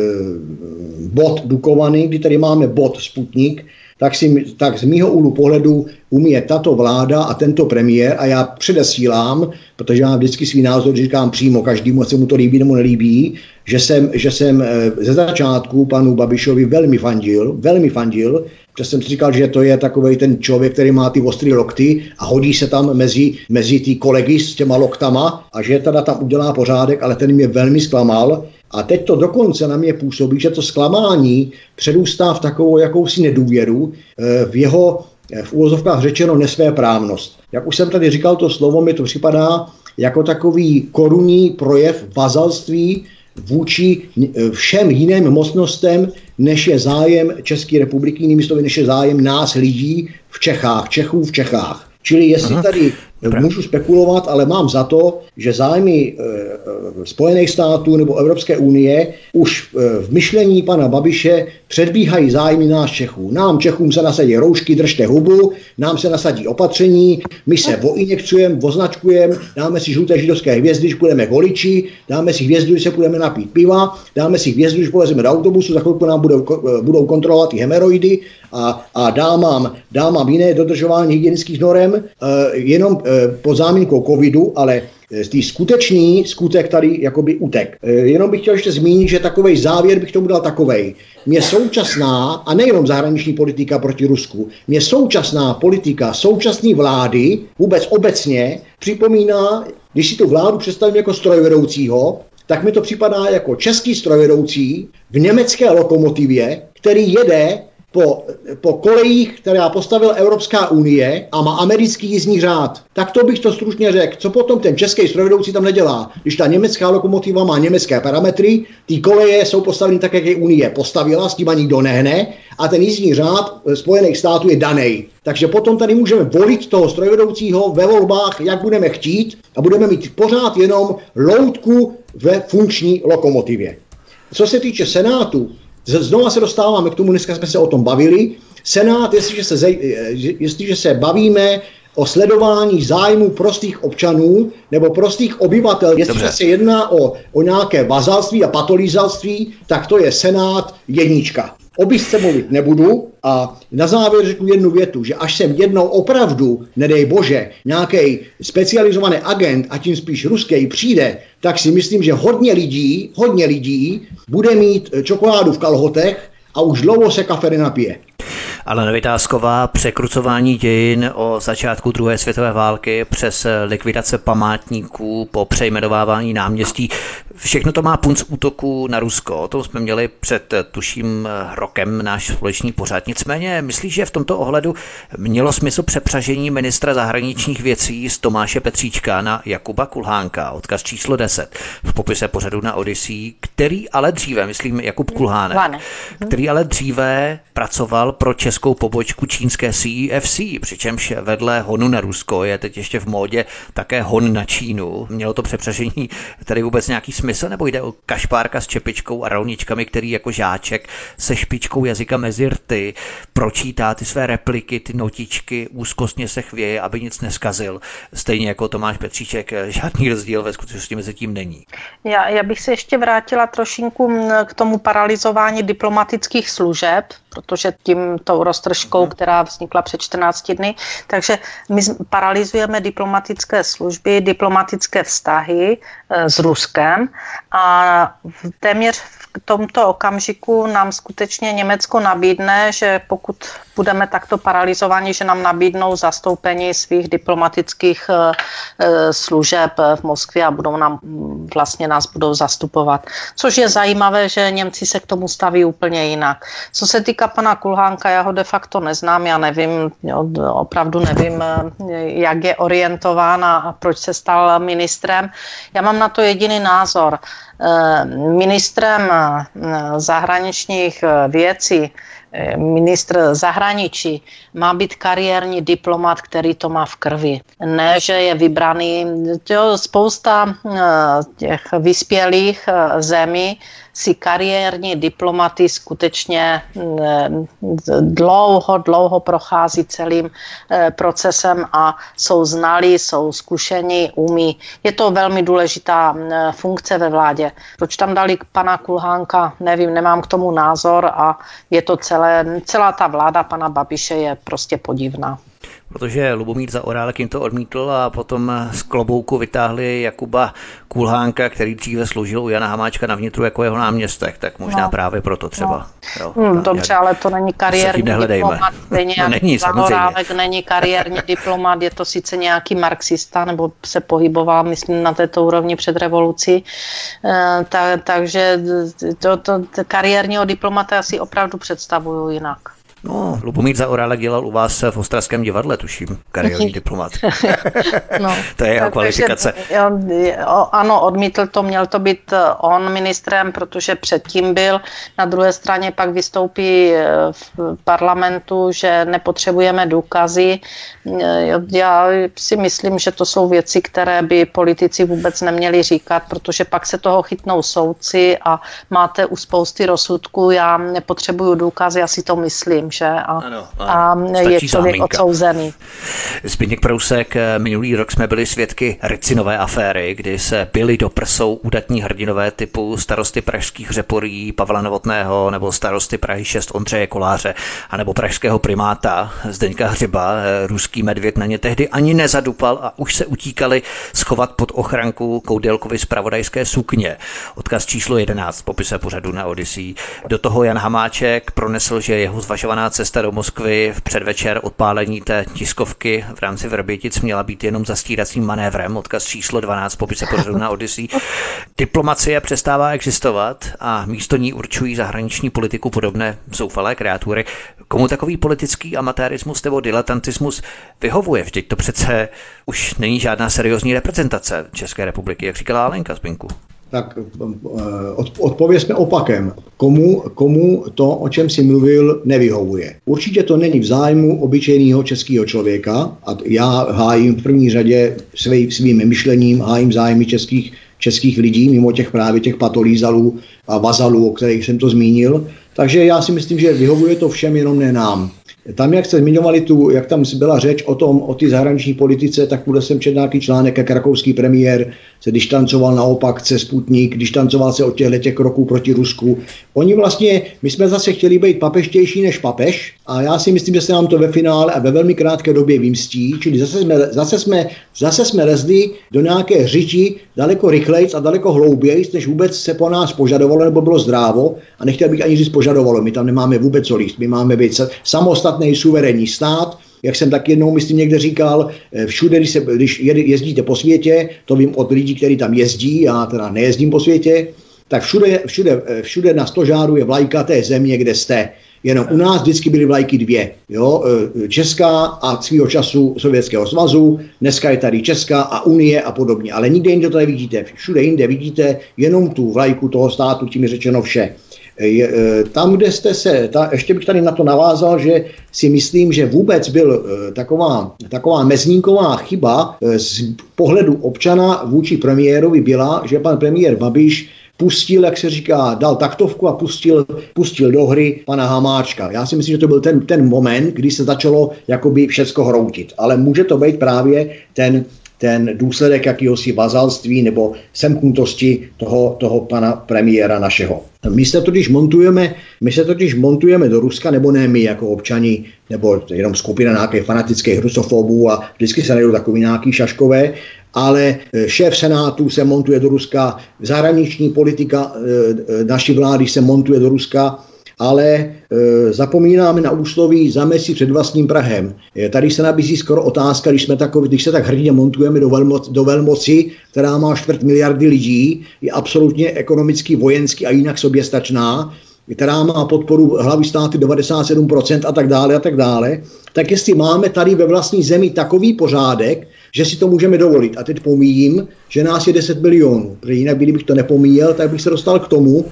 bod Dukovany, kdy tady máme bod Sputnik, tak, si, tak z mýho úhlu pohledu umí tato vláda a tento premiér, a já předesílám, protože mám vždycky svý názor, říkám přímo každému, se mu to líbí nebo nelíbí, že jsem, že jsem eh, ze začátku panu Babišovi velmi fandil, velmi fandil, protože jsem si říkal, že to je takový ten člověk, který má ty ostré lokty a hodí se tam mezi, mezi ty kolegy s těma loktama a že teda tam udělá pořádek, ale ten mě velmi zklamal a teď to dokonce na mě působí, že to zklamání předůstá v takovou jakousi nedůvěru eh, v jeho eh, v úvozovkách řečeno nesvéprávnost. Jak už jsem tady říkal, to slovo mi to připadá jako takový korunní projev vazalství vůči eh, všem jiným mocnostem, než je zájem České republiky, jinými slovy, než je zájem nás lidí v Čechách, Čechů v Čechách. Čili jestli Aha. tady. Můžu spekulovat, ale mám za to, že zájmy e, Spojených států nebo Evropské unie už e, v myšlení pana Babiše předbíhají zájmy nás Čechů. Nám Čechům se nasadí roušky, držte hubu, nám se nasadí opatření, my se voinjekcujeme, označkujeme, dáme si žluté židovské hvězdy, když budeme voliči, dáme si hvězdu, když se budeme napít piva, dáme si hvězdu, když polezeme do autobusu, za chvilku nám budou, budou kontrolovat ty hemeroidy a, a dámám, dámám jiné dodržování hygienických norem, jenom pod záminkou covidu, ale z té skutečný skutek tady jakoby utek. E, jenom bych chtěl ještě zmínit, že takový závěr bych tomu dal takovej. Mě současná, a nejenom zahraniční politika proti Rusku, mě současná politika současné vlády vůbec obecně připomíná, když si tu vládu představím jako strojvedoucího, tak mi to připadá jako český strojvedoucí v německé lokomotivě, který jede po, po kolejích, která postavila Evropská unie a má americký jízdní řád. Tak to bych to stručně řekl. Co potom ten český strojvedoucí tam nedělá? Když ta německá lokomotiva má německé parametry, ty koleje jsou postaveny tak, jak je Unie postavila, s tím ani nikdo nehne, a ten jízdní řád Spojených států je daný. Takže potom tady můžeme volit toho strojvedoucího ve volbách, jak budeme chtít, a budeme mít pořád jenom loutku ve funkční lokomotivě. Co se týče Senátu, Znova se dostáváme k tomu, dneska jsme se o tom bavili. Senát, jestliže se, jestliže se bavíme o sledování zájmu prostých občanů nebo prostých obyvatel, jestliže Dobře. se jedná o, o nějaké vazalství a patolízalství, tak to je Senát jednička. O bisce mluvit nebudu a na závěr řeknu jednu větu, že až sem jednou opravdu, nedej bože, nějaký specializovaný agent a tím spíš ruský přijde, tak si myslím, že hodně lidí, hodně lidí bude mít čokoládu v kalhotech a už dlouho se kafe nenapije. Ale Vytázková, překrucování dějin o začátku druhé světové války přes likvidace památníků po přejmenovávání náměstí. Všechno to má punc útoku na Rusko. O tom jsme měli před tuším rokem náš společný pořád. Nicméně myslíš, že v tomto ohledu mělo smysl přepřažení ministra zahraničních věcí z Tomáše Petříčka na Jakuba Kulhánka, odkaz číslo 10 v popise pořadu na Odyssey, který ale dříve, myslím Jakub Kulhánek, který ale dříve pracoval pro českou pobočku čínské CEFC, přičemž vedle honu na Rusko je teď ještě v módě také hon na Čínu. Mělo to přepřažení tady vůbec nějaký smysl, nebo jde o kašpárka s čepičkou a rovničkami, který jako žáček se špičkou jazyka mezi rty pročítá ty své repliky, ty notičky, úzkostně se chvěje, aby nic neskazil. Stejně jako Tomáš Petříček, žádný rozdíl ve skutečnosti mezi tím není. Já, já bych se ještě vrátila trošinku k tomu paralizování diplomatických služeb, protože tím tou roztržkou, která vznikla před 14 dny. Takže my paralizujeme diplomatické služby, diplomatické vztahy eh, s Ruskem a téměř tomto okamžiku nám skutečně Německo nabídne, že pokud budeme takto paralizovaní, že nám nabídnou zastoupení svých diplomatických eh, eh, služeb v Moskvě a budou nám, vlastně nás budou zastupovat. Což je zajímavé, že Němci se k tomu staví úplně jinak. Co se týká pana Kulhánka, já ho de facto neznám, já nevím, jo, opravdu nevím, eh, jak je orientován a proč se stal ministrem. Já mám na to jediný názor. Ministrem zahraničních věcí ministr zahraničí má být kariérní diplomat, který to má v krvi. Ne, že je vybraný. To spousta eh, těch vyspělých eh, zemí si kariérní diplomaty skutečně mm, dlouho, dlouho prochází celým eh, procesem a jsou znalí, jsou zkušení, umí. Je to velmi důležitá mm, funkce ve vládě. Proč tam dali pana Kulhánka, nevím, nemám k tomu názor a je to celé, celá ta vláda pana Babiše je prostě podivná protože Lubomír Zaorálek jim to odmítl a potom z klobouku vytáhli Jakuba Kulhánka, který dříve sloužil u Jana Hamáčka na vnitru jako jeho náměstek, tak možná no. právě proto třeba. No. Jo, hmm, dobře, ale to není kariérní diplomat, stejně no, není, Zaorálek není kariérní diplomat, je to sice nějaký marxista, nebo se pohyboval, myslím, na této úrovni před revolucí, e, ta, takže to, to, to kariérního diplomata si opravdu představuju jinak. No, Lubomír Zaorálek dělal u vás v Ostravském divadle, tuším, kariérní diplomat. no, to je jeho kvalifikace. On, ano, odmítl to, měl to být eh, on ministrem, protože předtím byl. Na druhé straně pak vystoupí eh, v parlamentu, že nepotřebujeme důkazy. Eh, já si myslím, že to jsou věci, které by politici vůbec neměli říkat, protože pak se toho chytnou soudci a máte u spousty rozsudků, já nepotřebuju důkazy, já si to myslím, že? A, ano, ano. a je člověk záminka. odsouzený. Zbigněk Prousek, minulý rok jsme byli svědky Ricinové aféry, kdy se byli do prsou udatní hrdinové typu starosty pražských řeporí Pavla Novotného nebo starosty Prahy 6 Ondřeje Koláře anebo pražského primáta Zdeňka Hřiba. Ruský medvěd na ně tehdy ani nezadupal a už se utíkali schovat pod ochranku Koudelkovi z pravodajské sukně. Odkaz číslo 11 v popise pořadu na Odyssey. Do toho Jan Hamáček pronesl, že jeho zvažovaná cesta do Moskvy v předvečer odpálení té tiskovky v rámci Vrbětic měla být jenom zastíracím manévrem. Odkaz číslo 12 v popise pořadu na Odyssey. Diplomacie přestává existovat a místo ní určují zahraniční politiku podobné zoufalé kreatury. Komu takový politický amatérismus nebo diletantismus vyhovuje? Vždyť to přece už není žádná seriózní reprezentace České republiky, jak říkala Alenka Zbinku tak eh, odpověsme opakem. Komu, komu to, o čem si mluvil, nevyhovuje. Určitě to není v zájmu obyčejného českého člověka a já hájím v první řadě svý, svým myšlením, hájím zájmy českých, českých lidí, mimo těch právě těch patolízalů a vazalů, o kterých jsem to zmínil. Takže já si myslím, že vyhovuje to všem, jenom ne nám. Tam, jak jste zmiňovali tu, jak tam byla řeč o tom, o ty zahraniční politice, tak bude jsem čet nějaký článek, jak rakouský premiér se distancoval naopak se Sputnik, distancoval se od těchto těch kroků proti Rusku. Oni vlastně, my jsme zase chtěli být papeštější než papež a já si myslím, že se nám to ve finále a ve velmi krátké době vymstí, čili zase jsme, zase jsme, zase jsme lezli do nějaké řiči daleko rychleji a daleko hlouběji, než vůbec se po nás požadovalo nebo bylo zdrávo a nechtěl bych ani říct požadovalo. My tam nemáme vůbec co líst, my máme být samostatný suverénní stát, jak jsem tak jednou, myslím, někde říkal, eh, všude, když, se, když jezdíte po světě, to vím od lidí, kteří tam jezdí, já teda nejezdím po světě, tak všude, všude, eh, všude na stožáru je vlajka té země, kde jste. Jenom u nás vždycky byly vlajky dvě. Jo? Eh, Česká a svého času Sovětského svazu, dneska je tady Česká a Unie a podobně. Ale nikde jinde to nevidíte. Všude jinde vidíte jenom tu vlajku toho státu, tím je řečeno vše. Je, e, tam, kde jste se, ta, ještě bych tady na to navázal, že si myslím, že vůbec byl e, taková, taková mezníková chyba e, z pohledu občana vůči premiérovi byla, že pan premiér Babiš pustil, jak se říká, dal taktovku a pustil, pustil do hry pana Hamáčka. Já si myslím, že to byl ten, ten moment, kdy se začalo jakoby všecko hroutit. Ale může to být právě ten ten důsledek jakýhosi vazalství nebo semknutosti toho, toho pana premiéra našeho. My se totiž montujeme, my se totiž montujeme do Ruska, nebo ne my jako občani, nebo jenom skupina nějakých fanatických rusofobů a vždycky se najdou takový nějaký šaškové, ale e, šéf Senátu se montuje do Ruska, zahraniční politika e, e, naší vlády se montuje do Ruska, ale e, zapomínáme na úsloví zamesi před vlastním Prahem. Tady se nabízí skoro otázka, když, jsme takový, když se tak hrdě montujeme do, velmo, do velmoci, která má čtvrt miliardy lidí, je absolutně ekonomicky, vojensky a jinak soběstačná, která má podporu hlavy státy 97% a tak dále a tak dále, tak jestli máme tady ve vlastní zemi takový pořádek, že si to můžeme dovolit. A teď pomíjím, že nás je 10 milionů, protože jinak, kdybych to nepomíjel, tak bych se dostal k tomu,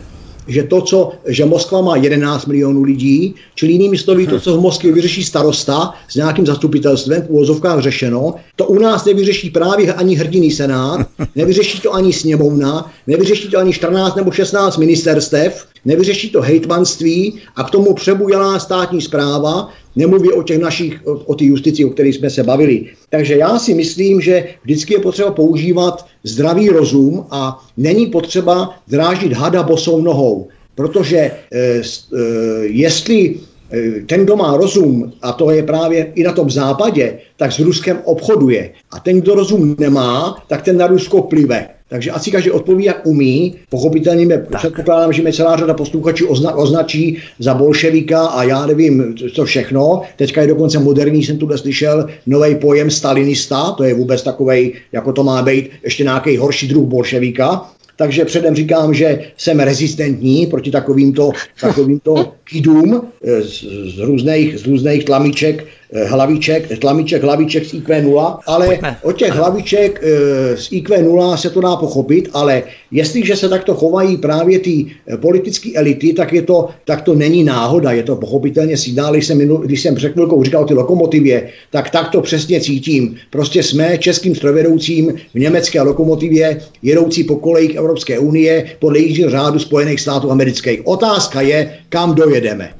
že to, co, že Moskva má 11 milionů lidí, čili jinými slovy, to, co v Moskvě vyřeší starosta s nějakým zastupitelstvem, v úvozovkách řešeno, to u nás nevyřeší právě ani hrdiný senát, nevyřeší to ani sněmovna, nevyřeší to ani 14 nebo 16 ministerstev, nevyřeší to hejtmanství a k tomu přebujelá státní zpráva, Nemluvě o těch našich, o, o té justici, o kterých jsme se bavili. Takže já si myslím, že vždycky je potřeba používat zdravý rozum a není potřeba drážit hada bosou nohou. Protože e, e, jestli e, ten, kdo má rozum, a to je právě i na tom západě, tak s Ruskem obchoduje. A ten, kdo rozum nemá, tak ten na Rusko plive. Takže asi každý odpoví, jak umí. Pochopitelně mě předpokládám, že mě celá řada posluchačů ozna, označí za bolševika a já nevím, co všechno. Teďka je dokonce moderní, jsem tuhle slyšel, nový pojem stalinista, to je vůbec takový, jako to má být, ještě nějaký horší druh bolševika. takže předem říkám, že jsem rezistentní proti takovýmto, takovýmto kidům eh, z, z, různých, z různých tlamiček, eh, hlaviček, tlamiček, hlaviček z IQ 0, ale Pojďme. od těch hlaviček eh, z IQ 0 se to dá pochopit, ale jestliže se takto chovají právě ty politické elity, tak, je to, tak to není náhoda, je to pochopitelně signál, když jsem, minul, když jsem před chvilkou říkal ty lokomotivě, tak tak to přesně cítím. Prostě jsme českým strojvedoucím v německé lokomotivě jedoucí po kolejích Evropské unie podle jízdního řádu Spojených států amerických. Otázka je, kam dojedeme.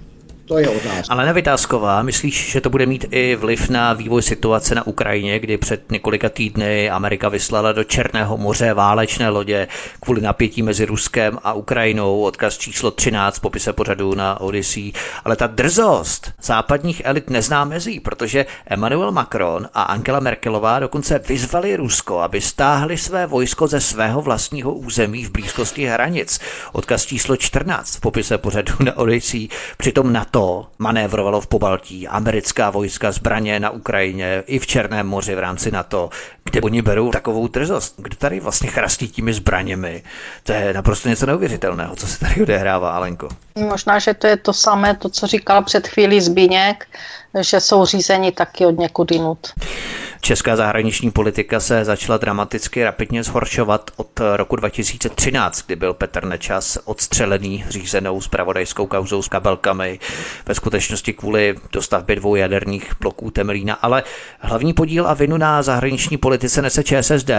To je otázka. Ale Nevytázková, myslíš, že to bude mít i vliv na vývoj situace na Ukrajině, kdy před několika týdny Amerika vyslala do Černého moře válečné lodě kvůli napětí mezi Ruskem a Ukrajinou, odkaz číslo 13 popise pořadu na Odyssey. Ale ta drzost západních elit nezná mezí, protože Emmanuel Macron a Angela Merkelová dokonce vyzvali Rusko, aby stáhli své vojsko ze svého vlastního území v blízkosti hranic. Odkaz číslo 14 v popise pořadu na Odyssey. Přitom na to NATO manévrovalo v Pobaltí, americká vojska, zbraně na Ukrajině i v Černém moři v rámci NATO, kde oni berou takovou drzost, kde tady vlastně chrastí těmi zbraněmi. To je naprosto něco neuvěřitelného, co se tady odehrává, Alenko. Možná, že to je to samé, to, co říkal před chvílí Zbíněk, že jsou řízeni taky od někud jinut. Česká zahraniční politika se začala dramaticky rapidně zhoršovat od roku 2013, kdy byl Petr Nečas odstřelený řízenou spravodajskou kauzou s kabelkami, ve skutečnosti kvůli dostavbě dvou jaderných bloků Temelína, ale hlavní podíl a vinu na zahraniční politice nese ČSSD,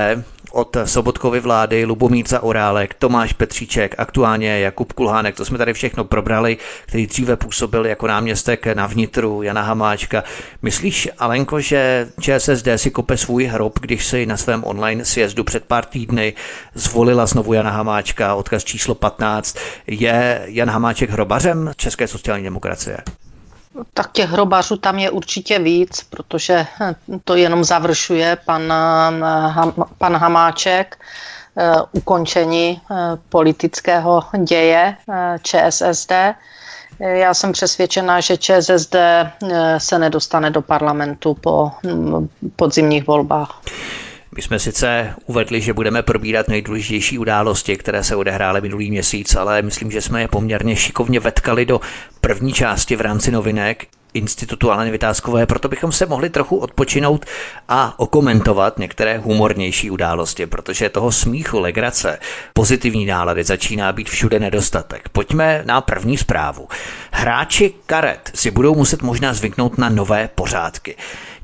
od Sobotkovy vlády, Lubomír Orálek, Tomáš Petříček, aktuálně Jakub Kulhánek, to jsme tady všechno probrali, který dříve působil jako náměstek na vnitru Jana Hamáčka. Myslíš, Alenko, že ČSSD si kope svůj hrob, když si na svém online sjezdu před pár týdny zvolila znovu Jana Hamáčka, odkaz číslo 15. Je Jan Hamáček hrobařem České sociální demokracie? Tak těch hrobařů tam je určitě víc, protože to jenom završuje pan, pan Hamáček eh, ukončení eh, politického děje eh, ČSSD. Já jsem přesvědčená, že ČSSD se nedostane do parlamentu po mm, podzimních volbách. My jsme sice uvedli, že budeme probírat nejdůležitější události, které se odehrály minulý měsíc, ale myslím, že jsme je poměrně šikovně vetkali do první části v rámci novinek. Institutu Aleny Vytázkové, proto bychom se mohli trochu odpočinout a okomentovat některé humornější události, protože toho smíchu, legrace, pozitivní nálady začíná být všude nedostatek. Pojďme na první zprávu. Hráči karet si budou muset možná zvyknout na nové pořádky.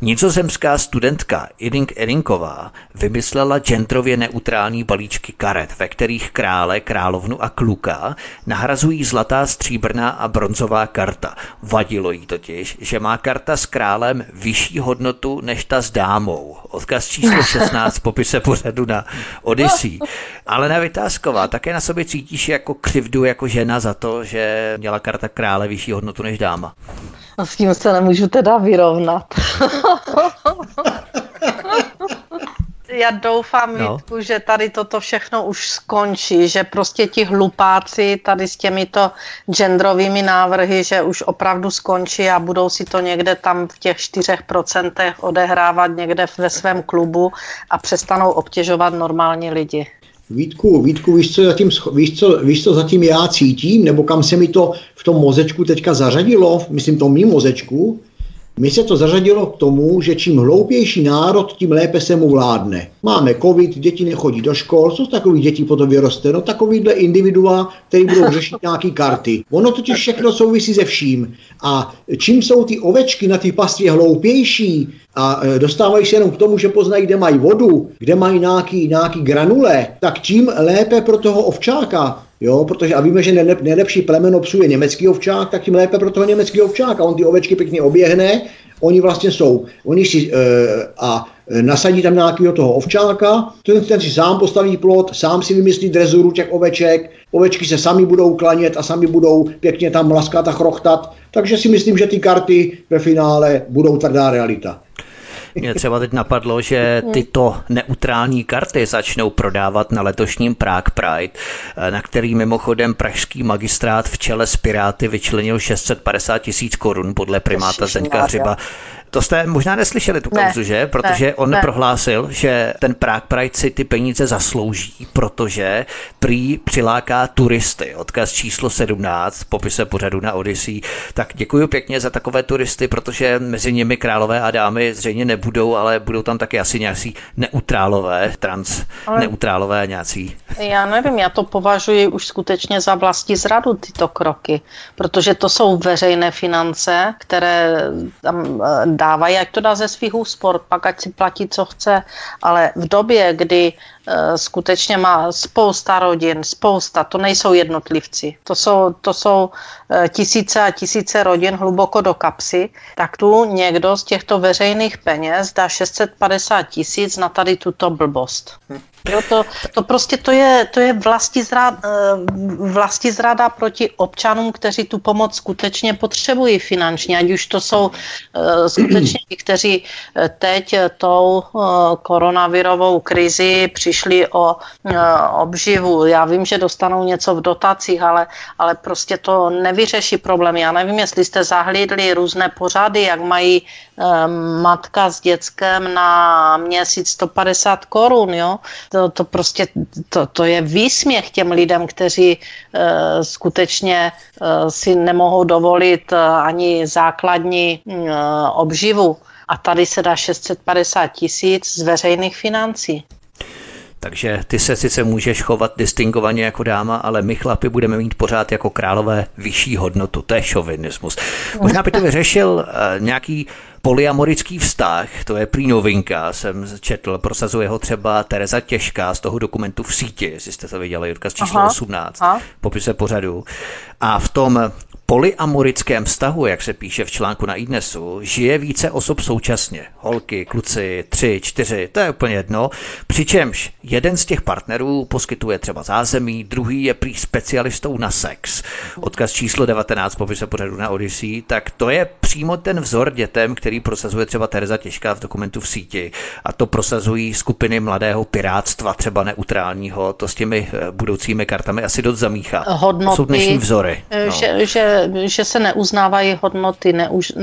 Nizozemská studentka Iding Erinková vymyslela genderově neutrální balíčky karet, ve kterých krále, královnu a kluka nahrazují zlatá, stříbrná a bronzová karta. Vadilo jí totiž, že má karta s králem vyšší hodnotu než ta s dámou. Odkaz číslo 16 v popise pořadu na Odyssey. Ale na Vytázková také na sobě cítíš jako křivdu jako žena za to, že měla karta krále vyšší hodnotu než dáma. A s tím se nemůžu teda vyrovnat. Já doufám, no. Vítku, že tady toto všechno už skončí, že prostě ti hlupáci tady s těmito genderovými návrhy, že už opravdu skončí a budou si to někde tam v těch 4% odehrávat někde ve svém klubu a přestanou obtěžovat normální lidi. Vítku, Vítku, víš co, zatím, víš, co, víš, co zatím já cítím, nebo kam se mi to v tom mozečku teďka zařadilo, myslím to mým mozečku, mi se to zařadilo k tomu, že čím hloupější národ, tím lépe se mu vládne. Máme covid, děti nechodí do škol, co z takových dětí potom vyroste? No takovýhle individua, který budou řešit nějaký karty. Ono totiž všechno souvisí se vším. A čím jsou ty ovečky na té pastvě hloupější a e, dostávají se jenom k tomu, že poznají, kde mají vodu, kde mají nějaký, nějaký granule, tak tím lépe pro toho ovčáka. Jo, protože a víme, že nejlepší plemeno psů je německý ovčák, tak tím lépe pro toho německý ovčák. A on ty ovečky pěkně oběhne, oni vlastně jsou, oni si e, a nasadí tam nějakého toho ovčáka, ten, ten si sám postaví plot, sám si vymyslí drezuru těch oveček, ovečky se sami budou klanět a sami budou pěkně tam laskat a chrochtat, takže si myslím, že ty karty ve finále budou tvrdá realita. Mě třeba teď napadlo, že tyto neutrální karty začnou prodávat na letošním Prague Pride, na který mimochodem pražský magistrát v čele s Piráty vyčlenil 650 tisíc korun podle primáta Zdeňka Hřiba To jste možná neslyšeli tu kauzu, že? Protože ne, on ne. prohlásil, že ten Prague Pride si ty peníze zaslouží, protože prý přiláká turisty. Odkaz číslo 17 v popise pořadu na Odyssey. Tak děkuji pěkně za takové turisty, protože mezi nimi králové a dámy zřejmě nebudou, ale budou tam taky asi nějací neutrálové, trans ale neutrálové nějací. Já nevím, já to považuji už skutečně za vlastní zradu tyto kroky, protože to jsou veřejné finance, které tam eh, dávají, ať to dá ze svých úspor, pak ať si platí, co chce, ale v době, kdy Eh, skutečně má spousta rodin, spousta, to nejsou jednotlivci, to jsou, to jsou tisíce a tisíce rodin hluboko do kapsy, tak tu někdo z těchto veřejných peněz dá 650 tisíc na tady tuto blbost. Jo, to, to prostě to je, to je vlasti, zrad, eh, vlasti zrada proti občanům, kteří tu pomoc skutečně potřebují finančně, ať už to jsou skutečně ti, kteří teď tou koronavirovou krizi přišli o obživu. Já vím, že dostanou něco v dotacích, ale, ale prostě to nevyřeší problém. Já nevím, jestli jste zahlídli různé pořady, jak mají e, matka s dětskem na měsíc 150 korun, jo. To, to prostě, to, to je výsměch těm lidem, kteří uh, skutečně uh, si nemohou dovolit uh, ani základní uh, obživu. A tady se dá 650 tisíc z veřejných financí. Takže ty se sice můžeš chovat distingovaně jako dáma, ale my chlapi budeme mít pořád jako králové vyšší hodnotu. To je šovinismus. Možná by to vyřešil uh, nějaký polyamorický vztah, to je prý novinka, jsem četl, prosazuje ho třeba Tereza Těžká z toho dokumentu v síti, jestli jste to viděli, odkaz číslo Aha. 18, Aha. popise pořadu. A v tom polyamorickém vztahu, jak se píše v článku na iDnesu, žije více osob současně. Holky, kluci, tři, čtyři, to je úplně jedno. Přičemž jeden z těch partnerů poskytuje třeba zázemí, druhý je prý specialistou na sex. Odkaz číslo 19 popise pořadu na Odyssey, tak to je přímo ten vzor dětem, který prosazuje třeba Tereza Těžká v dokumentu v síti. A to prosazují skupiny mladého pirátstva, třeba neutrálního, to s těmi eh, budoucími kartami asi dost zamíchá. Hodnoty, Jsou dnešní vzory. No. Že, že že, se neuznávají hodnoty, neuž,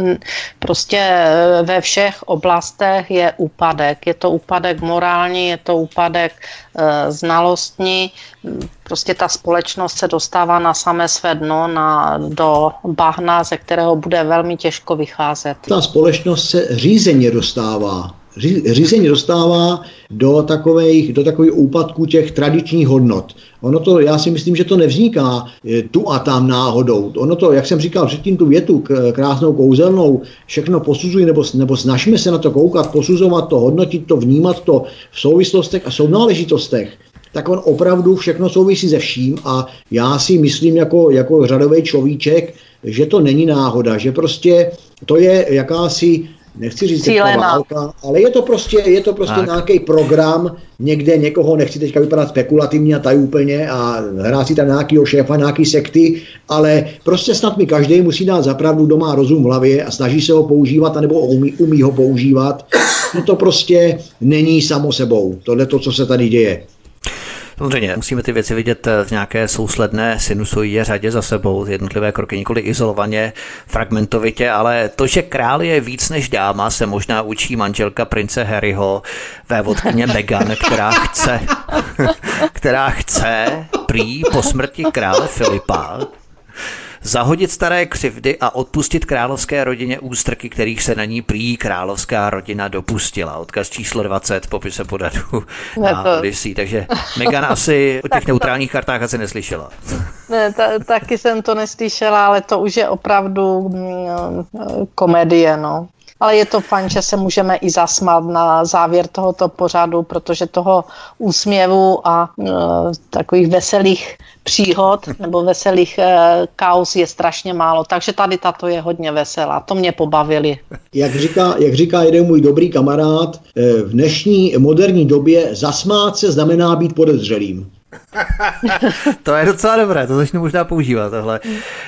prostě e, ve všech oblastech je úpadek. Je to úpadek morální, je to úpadek e, znalostní, prostě ta společnost se dostává na samé své dno, na, do bahna, ze kterého bude velmi těžko vycházet. Ta společnost se řízeně dostává řízení dostává do takových, do takových úpadků těch tradičních hodnot. Ono to, já si myslím, že to nevzniká eh, tu a tam náhodou. Ono to, jak jsem říkal předtím, tu větu krásnou kouzelnou, všechno posuzují, nebo, nebo snažíme se na to koukat, posuzovat to, hodnotit to, vnímat to v souvislostech a sounáležitostech tak on opravdu všechno souvisí se vším a já si myslím jako, jako řadový človíček, že to není náhoda, že prostě to je jakási nechci říct Cílená. válka, ale je to prostě, je to prostě nějaký program, někde někoho, nechci teďka vypadat spekulativně a tady úplně a hrát si tam nějakýho šéfa, nějaký sekty, ale prostě snad mi každý musí dát zapravdu doma rozum v hlavě a snaží se ho používat, anebo umí, umí ho používat. No to prostě není samo sebou, tohle to, co se tady děje. Samozřejmě musíme ty věci vidět eh, v nějaké sousledné sinusoidě řadě za sebou, jednotlivé kroky nikoli izolovaně, fragmentovitě, ale to, že král je víc než dáma, se možná učí manželka prince Harryho, vévodkyně Meghan, která chce, která chce prý po smrti krále Filipa zahodit staré křivdy a odpustit královské rodině ústrky, kterých se na ní prý královská rodina dopustila. Odkaz číslo 20 popise podadu na Odyssey. Takže Megan asi o těch neutrálních kartách asi neslyšela. Ne, ta, taky jsem to neslyšela, ale to už je opravdu mm, komedie, no ale je to fajn, že se můžeme i zasmát na závěr tohoto pořadu, protože toho úsměvu a e, takových veselých příhod nebo veselých e, kaus je strašně málo, takže tady tato je hodně veselá, to mě pobavili. Jak říká, jak říká jeden můj dobrý kamarád, e, v dnešní moderní době zasmát se znamená být podezřelým. to je docela dobré, to začnu možná používat tohle.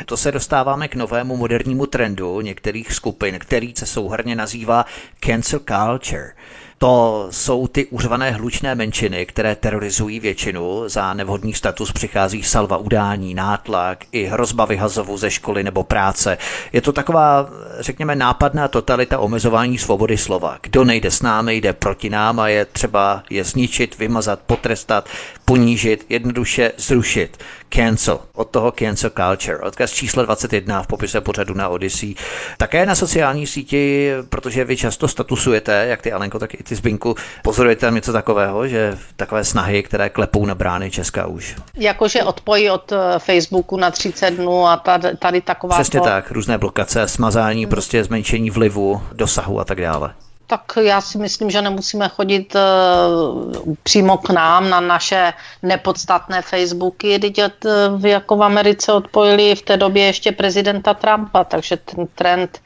To se dostáváme k novému modernímu trendu některých skupin, který se souhrně nazývá cancel culture. To jsou ty uřvané hlučné menšiny, které terorizují většinu. Za nevhodný status přichází salva udání, nátlak i hrozba vyhazovu ze školy nebo práce. Je to taková, řekněme, nápadná totalita omezování svobody slova. Kdo nejde s námi, jde proti nám a je třeba je zničit, vymazat, potrestat, ponížit, jednoduše zrušit. Cancel. Od toho cancel culture. Odkaz číslo 21 v popise pořadu na Odyssey. Také na sociální síti, protože vy často statusujete, jak ty Alenko, tak i ty Zbinku, pozorujete tam něco takového, že takové snahy, které klepou na brány Česka už. Jakože odpojí od eh, Facebooku na 30 dnů a tady, tady taková. Přesně to... tak, různé blokace, smazání, hmm. prostě zmenšení vlivu, dosahu a tak dále. Tak já si myslím, že nemusíme chodit uh, přímo k nám na naše nepodstatné Facebooky, teď uh, jako v Americe odpojili v té době ještě prezidenta Trumpa, takže ten trend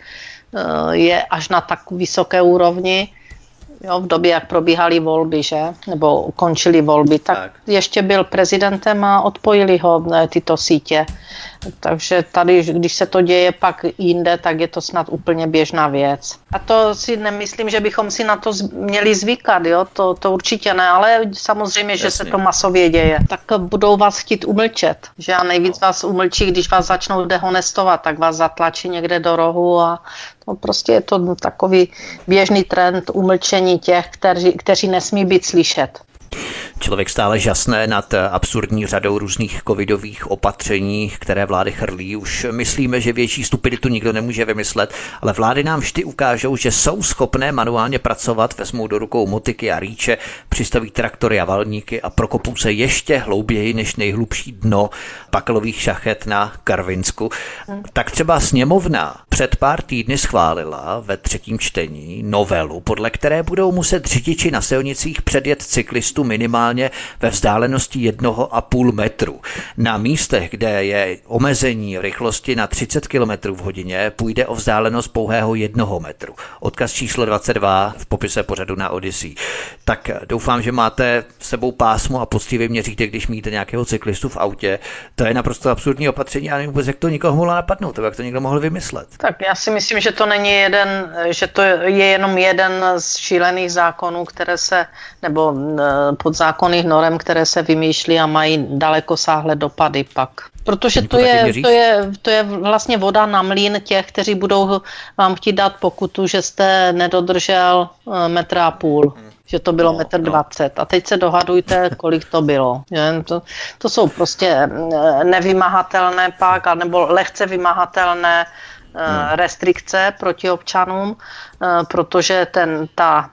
uh, je až na tak vysoké úrovni jo, v době, jak probíhaly volby, že? Nebo končily volby, tak, tak ještě byl prezidentem a odpojili ho tyto sítě. Takže tady, když se to děje pak jinde, tak je to snad úplně běžná věc. A to si nemyslím, že bychom si na to měli zvykat, jo? To, to určitě ne, ale samozřejmě, že Jasně. se to masově děje. Tak budou vás chtít umlčet, že a nejvíc vás umlčí, když vás začnou dehonestovat, tak vás zatlačí někde do rohu a to prostě je to takový běžný trend umlčení těch, kteří, kteří nesmí být slyšet. Člověk stále žasné nad absurdní řadou různých covidových opatření, které vlády chrlí. Už myslíme, že větší stupiditu nikdo nemůže vymyslet, ale vlády nám vždy ukážou, že jsou schopné manuálně pracovat, vezmou do rukou motiky a rýče, přistaví traktory a valníky a prokopou se ještě hlouběji než nejhlubší dno pakalových šachet na Karvinsku. Tak třeba sněmovna před pár týdny schválila ve třetím čtení novelu, podle které budou muset řidiči na silnicích předjet cyklistů minimálně ve vzdálenosti jednoho a půl metru. Na místech, kde je omezení rychlosti na 30 km v hodině, půjde o vzdálenost pouhého jednoho metru. Odkaz číslo 22 v popise pořadu na Odyssey. Tak doufám, že máte s sebou pásmo a poctivě měříte, když míte nějakého cyklistu v autě. To je naprosto absurdní opatření a nevím vůbec, jak to nikoho mohlo napadnout, jak to někdo mohl vymyslet. Tak já si myslím, že to není jeden, že to je jenom jeden z šílených zákonů, které se, nebo podzákonných norem, které se vymýšlí a mají daleko sáhle dopady pak. Protože to je, to, je, to je vlastně voda na mlín těch, kteří budou vám chtít dát pokutu, že jste nedodržel eh, metra a půl že to bylo no, metr no. dvacet. A teď se dohadujte, kolik to bylo. Že? To, to jsou prostě eh, nevymahatelné pak, nebo lehce vymahatelné hmm. Restrikce proti občanům, eh, protože ten, ta,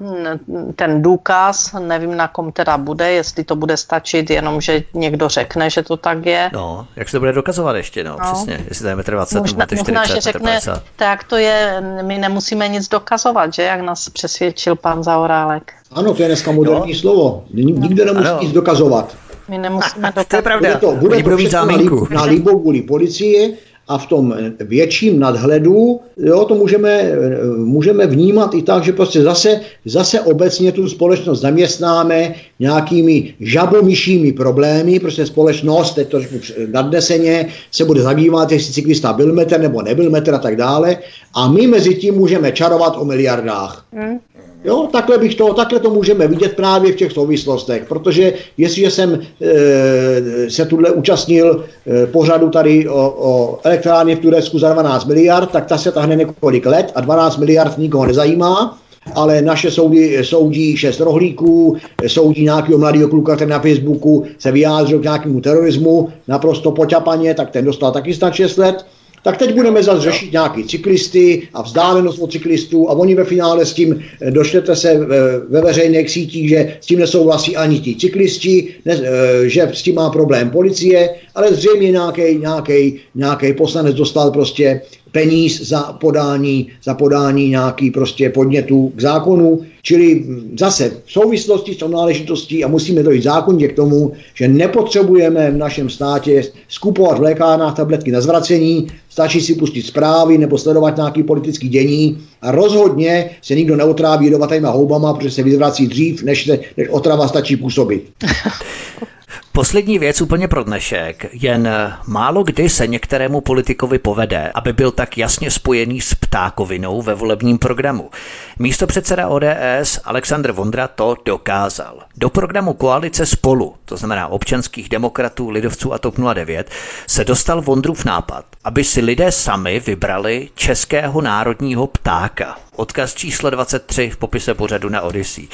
ten důkaz, nevím na kom teda bude, jestli to bude stačit jenom, že někdo řekne, že to tak je. No, jak se to bude dokazovat ještě, no, no. přesně, jestli to je 1,20 možná, nebo 40 možná, že řekne, tak to je, my nemusíme nic dokazovat, že, jak nás přesvědčil pan Zaorálek. Ano, to je dneska moderní jo. slovo. Nikdo nemusí ano. nic dokazovat. My nemusíme dokazovat. To je pravda. Bude to, bude to na, líb, na líbovůli policie, a v tom větším nadhledu jo, to můžeme, můžeme vnímat i tak, že prostě zase, zase obecně tu společnost zaměstnáme nějakými žabomyšími problémy, prostě společnost, teď to nadneseně, se bude zabývat, jestli cyklista byl metr nebo nebyl metr a tak dále a my mezi tím můžeme čarovat o miliardách. Jo, takhle, bych to, takhle to můžeme vidět právě v těch souvislostech, protože jestliže jsem e, se tuhle účastnil e, pořadu tady o, o elektrárně v Turecku za 12 miliard, tak ta se tahne několik let a 12 miliard nikoho nezajímá, ale naše soudy soudí šest rohlíků, soudí nějakého mladého kluka, který na Facebooku se vyjádřil k nějakému terorismu, naprosto poťapaně, tak ten dostal taky snad 6 let tak teď budeme zase řešit nějaký cyklisty a vzdálenost od cyklistů a oni ve finále s tím eh, došlete se eh, ve veřejných sítích, že s tím nesouhlasí ani ti cyklisti, ne, eh, že s tím má problém policie, ale zřejmě nějaký nějaký nějaký poslanec dostal prostě peníz za podání, za podání nějaký prostě podnětu k zákonu, čili zase v souvislosti s tou náležitostí a musíme dojít zákonně k tomu, že nepotřebujeme v našem státě skupovat v lékárnách tabletky na zvracení, stačí si pustit zprávy nebo sledovat nějaký politický dění a rozhodně se nikdo neotráví jedovatýma houbama, protože se vyzvrací dřív, než, se, než otrava stačí působit. Poslední věc úplně pro dnešek. Jen málo kdy se některému politikovi povede, aby byl tak jasně spojený s ptákovinou ve volebním programu. Místo předseda ODS Aleksandr Vondra to dokázal. Do programu koalice spolu, to znamená občanských demokratů, lidovců a TOP 09, se dostal Vondrův nápad, aby si lidé sami vybrali českého národního ptáka. Odkaz číslo 23 v popise pořadu na Odyssey.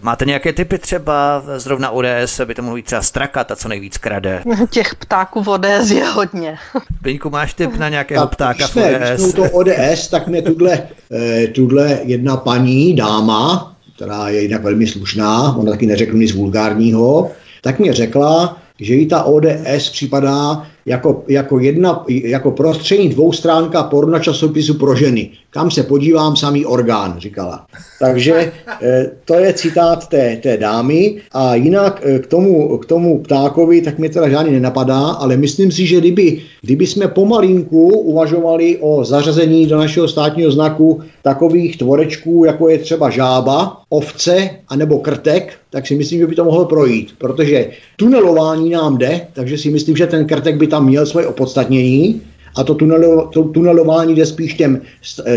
Máte nějaké typy třeba zrovna ODS, by to mohlo být třeba strakat a co nejvíc krade? Těch ptáků v ODS je hodně. Beňku, máš tip na nějakého tak, ptáka v ODS? Když to ODS, tak mě tuhle, eh, tuhle jedna paní, dáma, která je jinak velmi slušná, ona taky neřekl nic vulgárního, tak mě řekla, že jí ta ODS připadá jako, jako, jedna, jako prostřední dvoustránka porna časopisu pro ženy. Kam se podívám, samý orgán, říkala. Takže eh, to je citát té, té dámy a jinak eh, k tomu, k tomu ptákovi, tak mě teda žádný nenapadá, ale myslím si, že kdyby, kdyby jsme pomalinku uvažovali o zařazení do našeho státního znaku takových tvorečků, jako je třeba žába, ovce anebo krtek, tak si myslím, že by to mohlo projít, protože tunelování nám jde, takže si myslím, že ten krtek by tam měl svoje opodstatnění a to, tunelo, to tunelování jde spíš těm,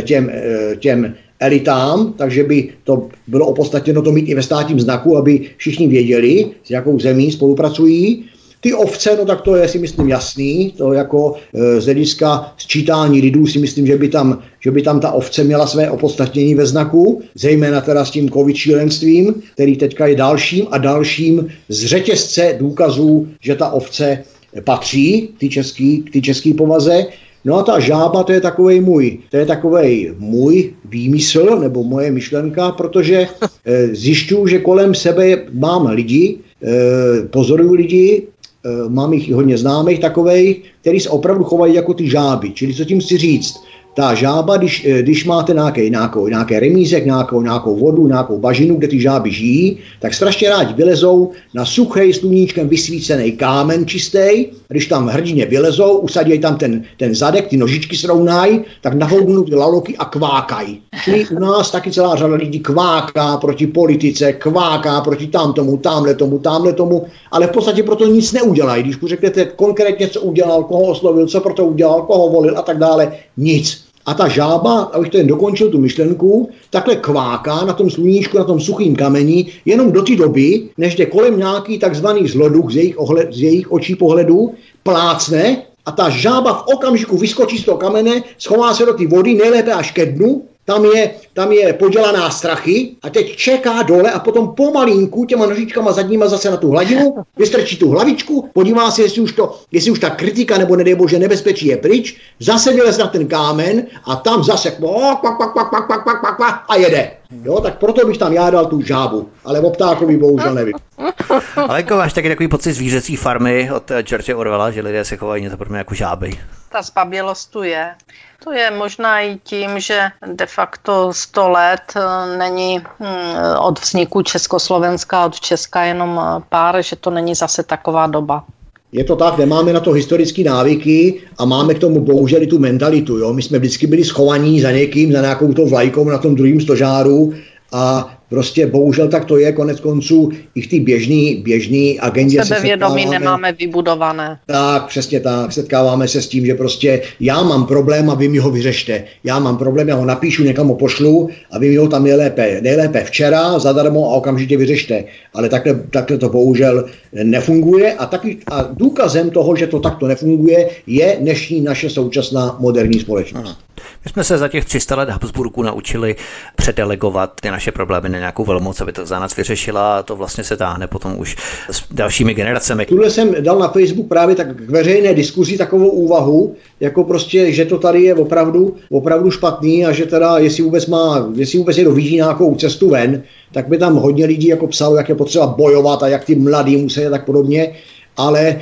těm, těm elitám, takže by to bylo opodstatněno to mít i ve státním znaku, aby všichni věděli, s jakou zemí spolupracují. Ty ovce, no tak to je si myslím jasný, to jako e, z hlediska sčítání lidů si myslím, že by, tam, že by tam ta ovce měla své opodstatnění ve znaku, zejména teda s tím covid šílenstvím, který teďka je dalším a dalším z řetězce důkazů, že ta ovce patří k té české český povaze. No a ta žába, to je takový můj, to je takový můj výmysl nebo moje myšlenka, protože e, zjišťuju, že kolem sebe mám lidi, e, pozoruju lidi, e, mám jich hodně známých takových, který se opravdu chovají jako ty žáby. Čili co tím chci říct? Ta žába, když, eh, když máte nějaké, nějakou, nějaké remízek, nějakou, nějakou vodu, nějakou bažinu, kde ty žáby žijí, tak strašně rádi vylezou na suchý sluníčkem vysvícený kámen čistý. Když tam hrdině vylezou, usadí tam ten, ten zadek, ty nožičky srovnají, tak nahoudnou ty laloky a kvákají. Čili u nás taky celá řada lidí kváká proti politice, kváká proti tamtomu, tamhle tomu, tamhle tomu, ale v podstatě proto nic neudělají. Když mu řeknete konkrétně, co udělal, koho oslovil, co proto udělal, koho volil a tak dále, nic. A ta žába, abych to jen dokončil tu myšlenku, takhle kváká na tom sluníčku, na tom suchým kameni, jenom do té doby, než jde kolem nějaký takzvaný zloduch z jejich, ohled, z jejich očí pohledu, plácne a ta žába v okamžiku vyskočí z toho kamene, schová se do té vody, nejlépe až ke dnu tam je, tam je podělaná strachy a teď čeká dole a potom pomalinku těma nožičkama zadníma zase na tu hladinu, vystrčí tu hlavičku, podívá se, jestli už, to, jestli už ta kritika nebo nedej bože nebezpečí je pryč, zase vylez na ten kámen a tam zase kvak, kvak, kvak, kvak, kvak, kvak, kvak, kvak, a jede. Jo, tak proto bych tam já dal tu žábu, ale o ptákovi bohužel nevím. Ale jako máš taky takový pocit zvířecí farmy od George Orwella, že lidé se chovají něco podobně jako žáby. Ta zbabělost tu je. To je možná i tím, že de facto 100 let eh, není hm, od vzniku Československa, od Česka jenom eh, pár, že to není zase taková doba. Je to tak, nemáme na to historické návyky a máme k tomu bohužel i tu mentalitu. Jo? My jsme vždycky byli schovaní za někým, za nějakou tou vlajkou na tom druhém stožáru a Prostě bohužel tak to je, konec konců i v té běžné běžný agendě Sebevědomí se nemáme vybudované. Tak, přesně tak. Setkáváme se s tím, že prostě já mám problém a vy mi ho vyřešte. Já mám problém, já ho napíšu, někam ho pošlu a vy mi ho tam nejlépe, nejlépe včera, zadarmo a okamžitě vyřešte. Ale takhle, takhle to bohužel nefunguje a, taky, a důkazem toho, že to takto nefunguje, je dnešní naše současná moderní společnost. Aha. My jsme se za těch 300 let Habsburku naučili předelegovat ty naše problémy na nějakou velmoc, aby to za nás vyřešila a to vlastně se táhne potom už s dalšími generacemi. Tuhle jsem dal na Facebook právě tak k veřejné diskuzi takovou úvahu, jako prostě, že to tady je opravdu, opravdu špatný a že teda, jestli vůbec má, jestli vůbec někdo vidí nějakou cestu ven, tak by tam hodně lidí jako psalo, jak je potřeba bojovat a jak ty mladí musí tak podobně ale e,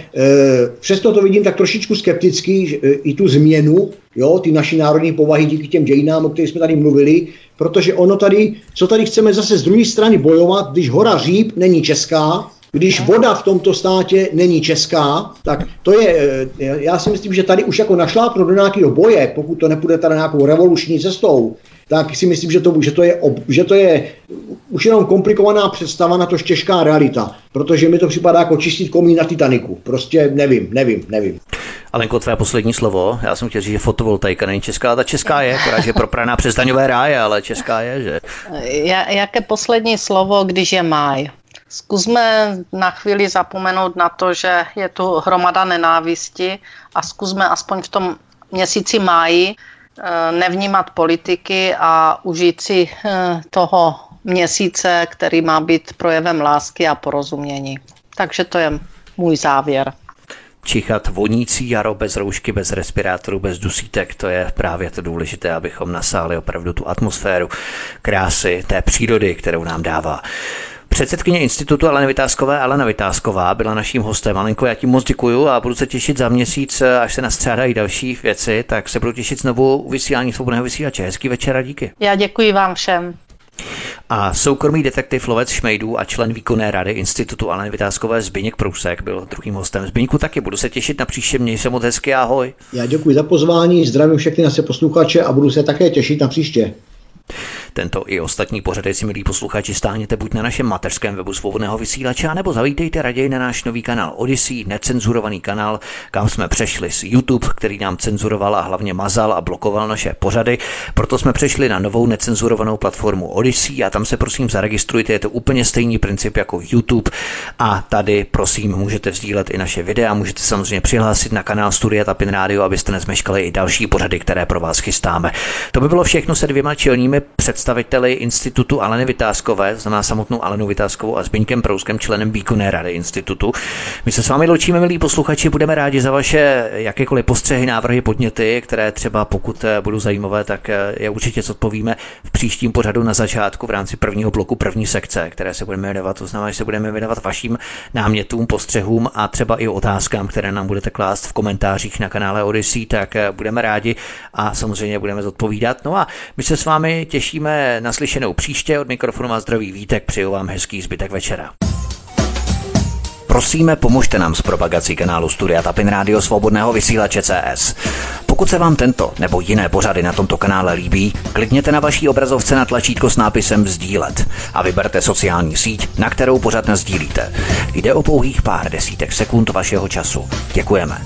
přesto to vidím tak trošičku skepticky, že, e, i tu změnu, jo, ty naší národní povahy díky těm dějinám, o kterých jsme tady mluvili, protože ono tady, co tady chceme zase z druhé strany bojovat, když hora Říp není česká, když voda v tomto státě není česká, tak to je, e, já si myslím, že tady už jako našlápnout do nějakého boje, pokud to nepůjde tady nějakou revoluční cestou, tak si myslím, že to, že to, je, že to je už jenom komplikovaná představa na to těžká realita, protože mi to připadá jako čistit komí na Titaniku. Prostě nevím, nevím, nevím. Alenko, tvé poslední slovo. Já jsem chtěl říct, že fotovoltaika není česká, ta česká je, akorát, že propraná přes daňové ráje, ale česká je, že? Jaké poslední slovo, když je máj? Zkusme na chvíli zapomenout na to, že je tu hromada nenávisti a zkusme aspoň v tom měsíci máji nevnímat politiky a užít si eh, toho měsíce, který má být projevem lásky a porozumění. Takže to je můj závěr čichat vonící jaro bez roušky, bez respirátoru, bez dusítek, to je právě to důležité, abychom nasáli opravdu tu atmosféru krásy té přírody, kterou nám dává. Předsedkyně institutu Alena Vytázkové, Alena Vytázková, byla naším hostem. Alenko, já ti moc děkuju a budu se těšit za měsíc, až se nastřádají další věci, tak se budu těšit znovu u vysílání svobodného vysílače. Hezký večer a díky. Já děkuji vám všem. A soukromý detektiv Lovec Šmejdů a člen výkonné rady Institutu Aleny Vytázkové Zbyněk Prousek byl druhým hostem. Zbyňku taky budu se těšit na příště, měj se moc hezky, ahoj. Já děkuji za pozvání, zdravím všechny naše posluchače a budu se také těšit na příště. Tento i ostatní pořady si, milí posluchači, stáhněte buď na našem mateřském webu svobodného vysílače, nebo zavítejte raději na náš nový kanál Odyssey, necenzurovaný kanál, kam jsme přešli z YouTube, který nám cenzuroval a hlavně mazal a blokoval naše pořady. Proto jsme přešli na novou necenzurovanou platformu Odyssey a tam se prosím zaregistrujte, je to úplně stejný princip jako YouTube a tady prosím můžete sdílet i naše videa, můžete samozřejmě přihlásit na kanál Studia Tapin Radio, abyste nezmeškali i další pořady, které pro vás chystáme. To by bylo všechno se dvěma čelními před představiteli institutu Aleny Vytázkové, znamená samotnou Alenu Vytázkovou a Zbyňkem Prouskem, členem výkonné rady institutu. My se s vámi loučíme, milí posluchači, budeme rádi za vaše jakékoliv postřehy, návrhy, podněty, které třeba pokud eh, budou zajímavé, tak eh, je určitě odpovíme v příštím pořadu na začátku v rámci prvního bloku první sekce, které se budeme věnovat. To znamená, že se budeme věnovat vašim námětům, postřehům a třeba i otázkám, které nám budete klást v komentářích na kanále Odyssey, tak eh, budeme rádi a samozřejmě budeme zodpovídat. No a my se s vámi těšíme těšíme naslyšenou příště. Od mikrofonu a zdraví Vítek, přeju vám hezký zbytek večera. Prosíme, pomožte nám s propagací kanálu Studia Tapin Radio Svobodného vysílače CS. Pokud se vám tento nebo jiné pořady na tomto kanále líbí, klikněte na vaší obrazovce na tlačítko s nápisem Sdílet a vyberte sociální síť, na kterou pořád sdílíte. Jde o pouhých pár desítek sekund vašeho času. Děkujeme.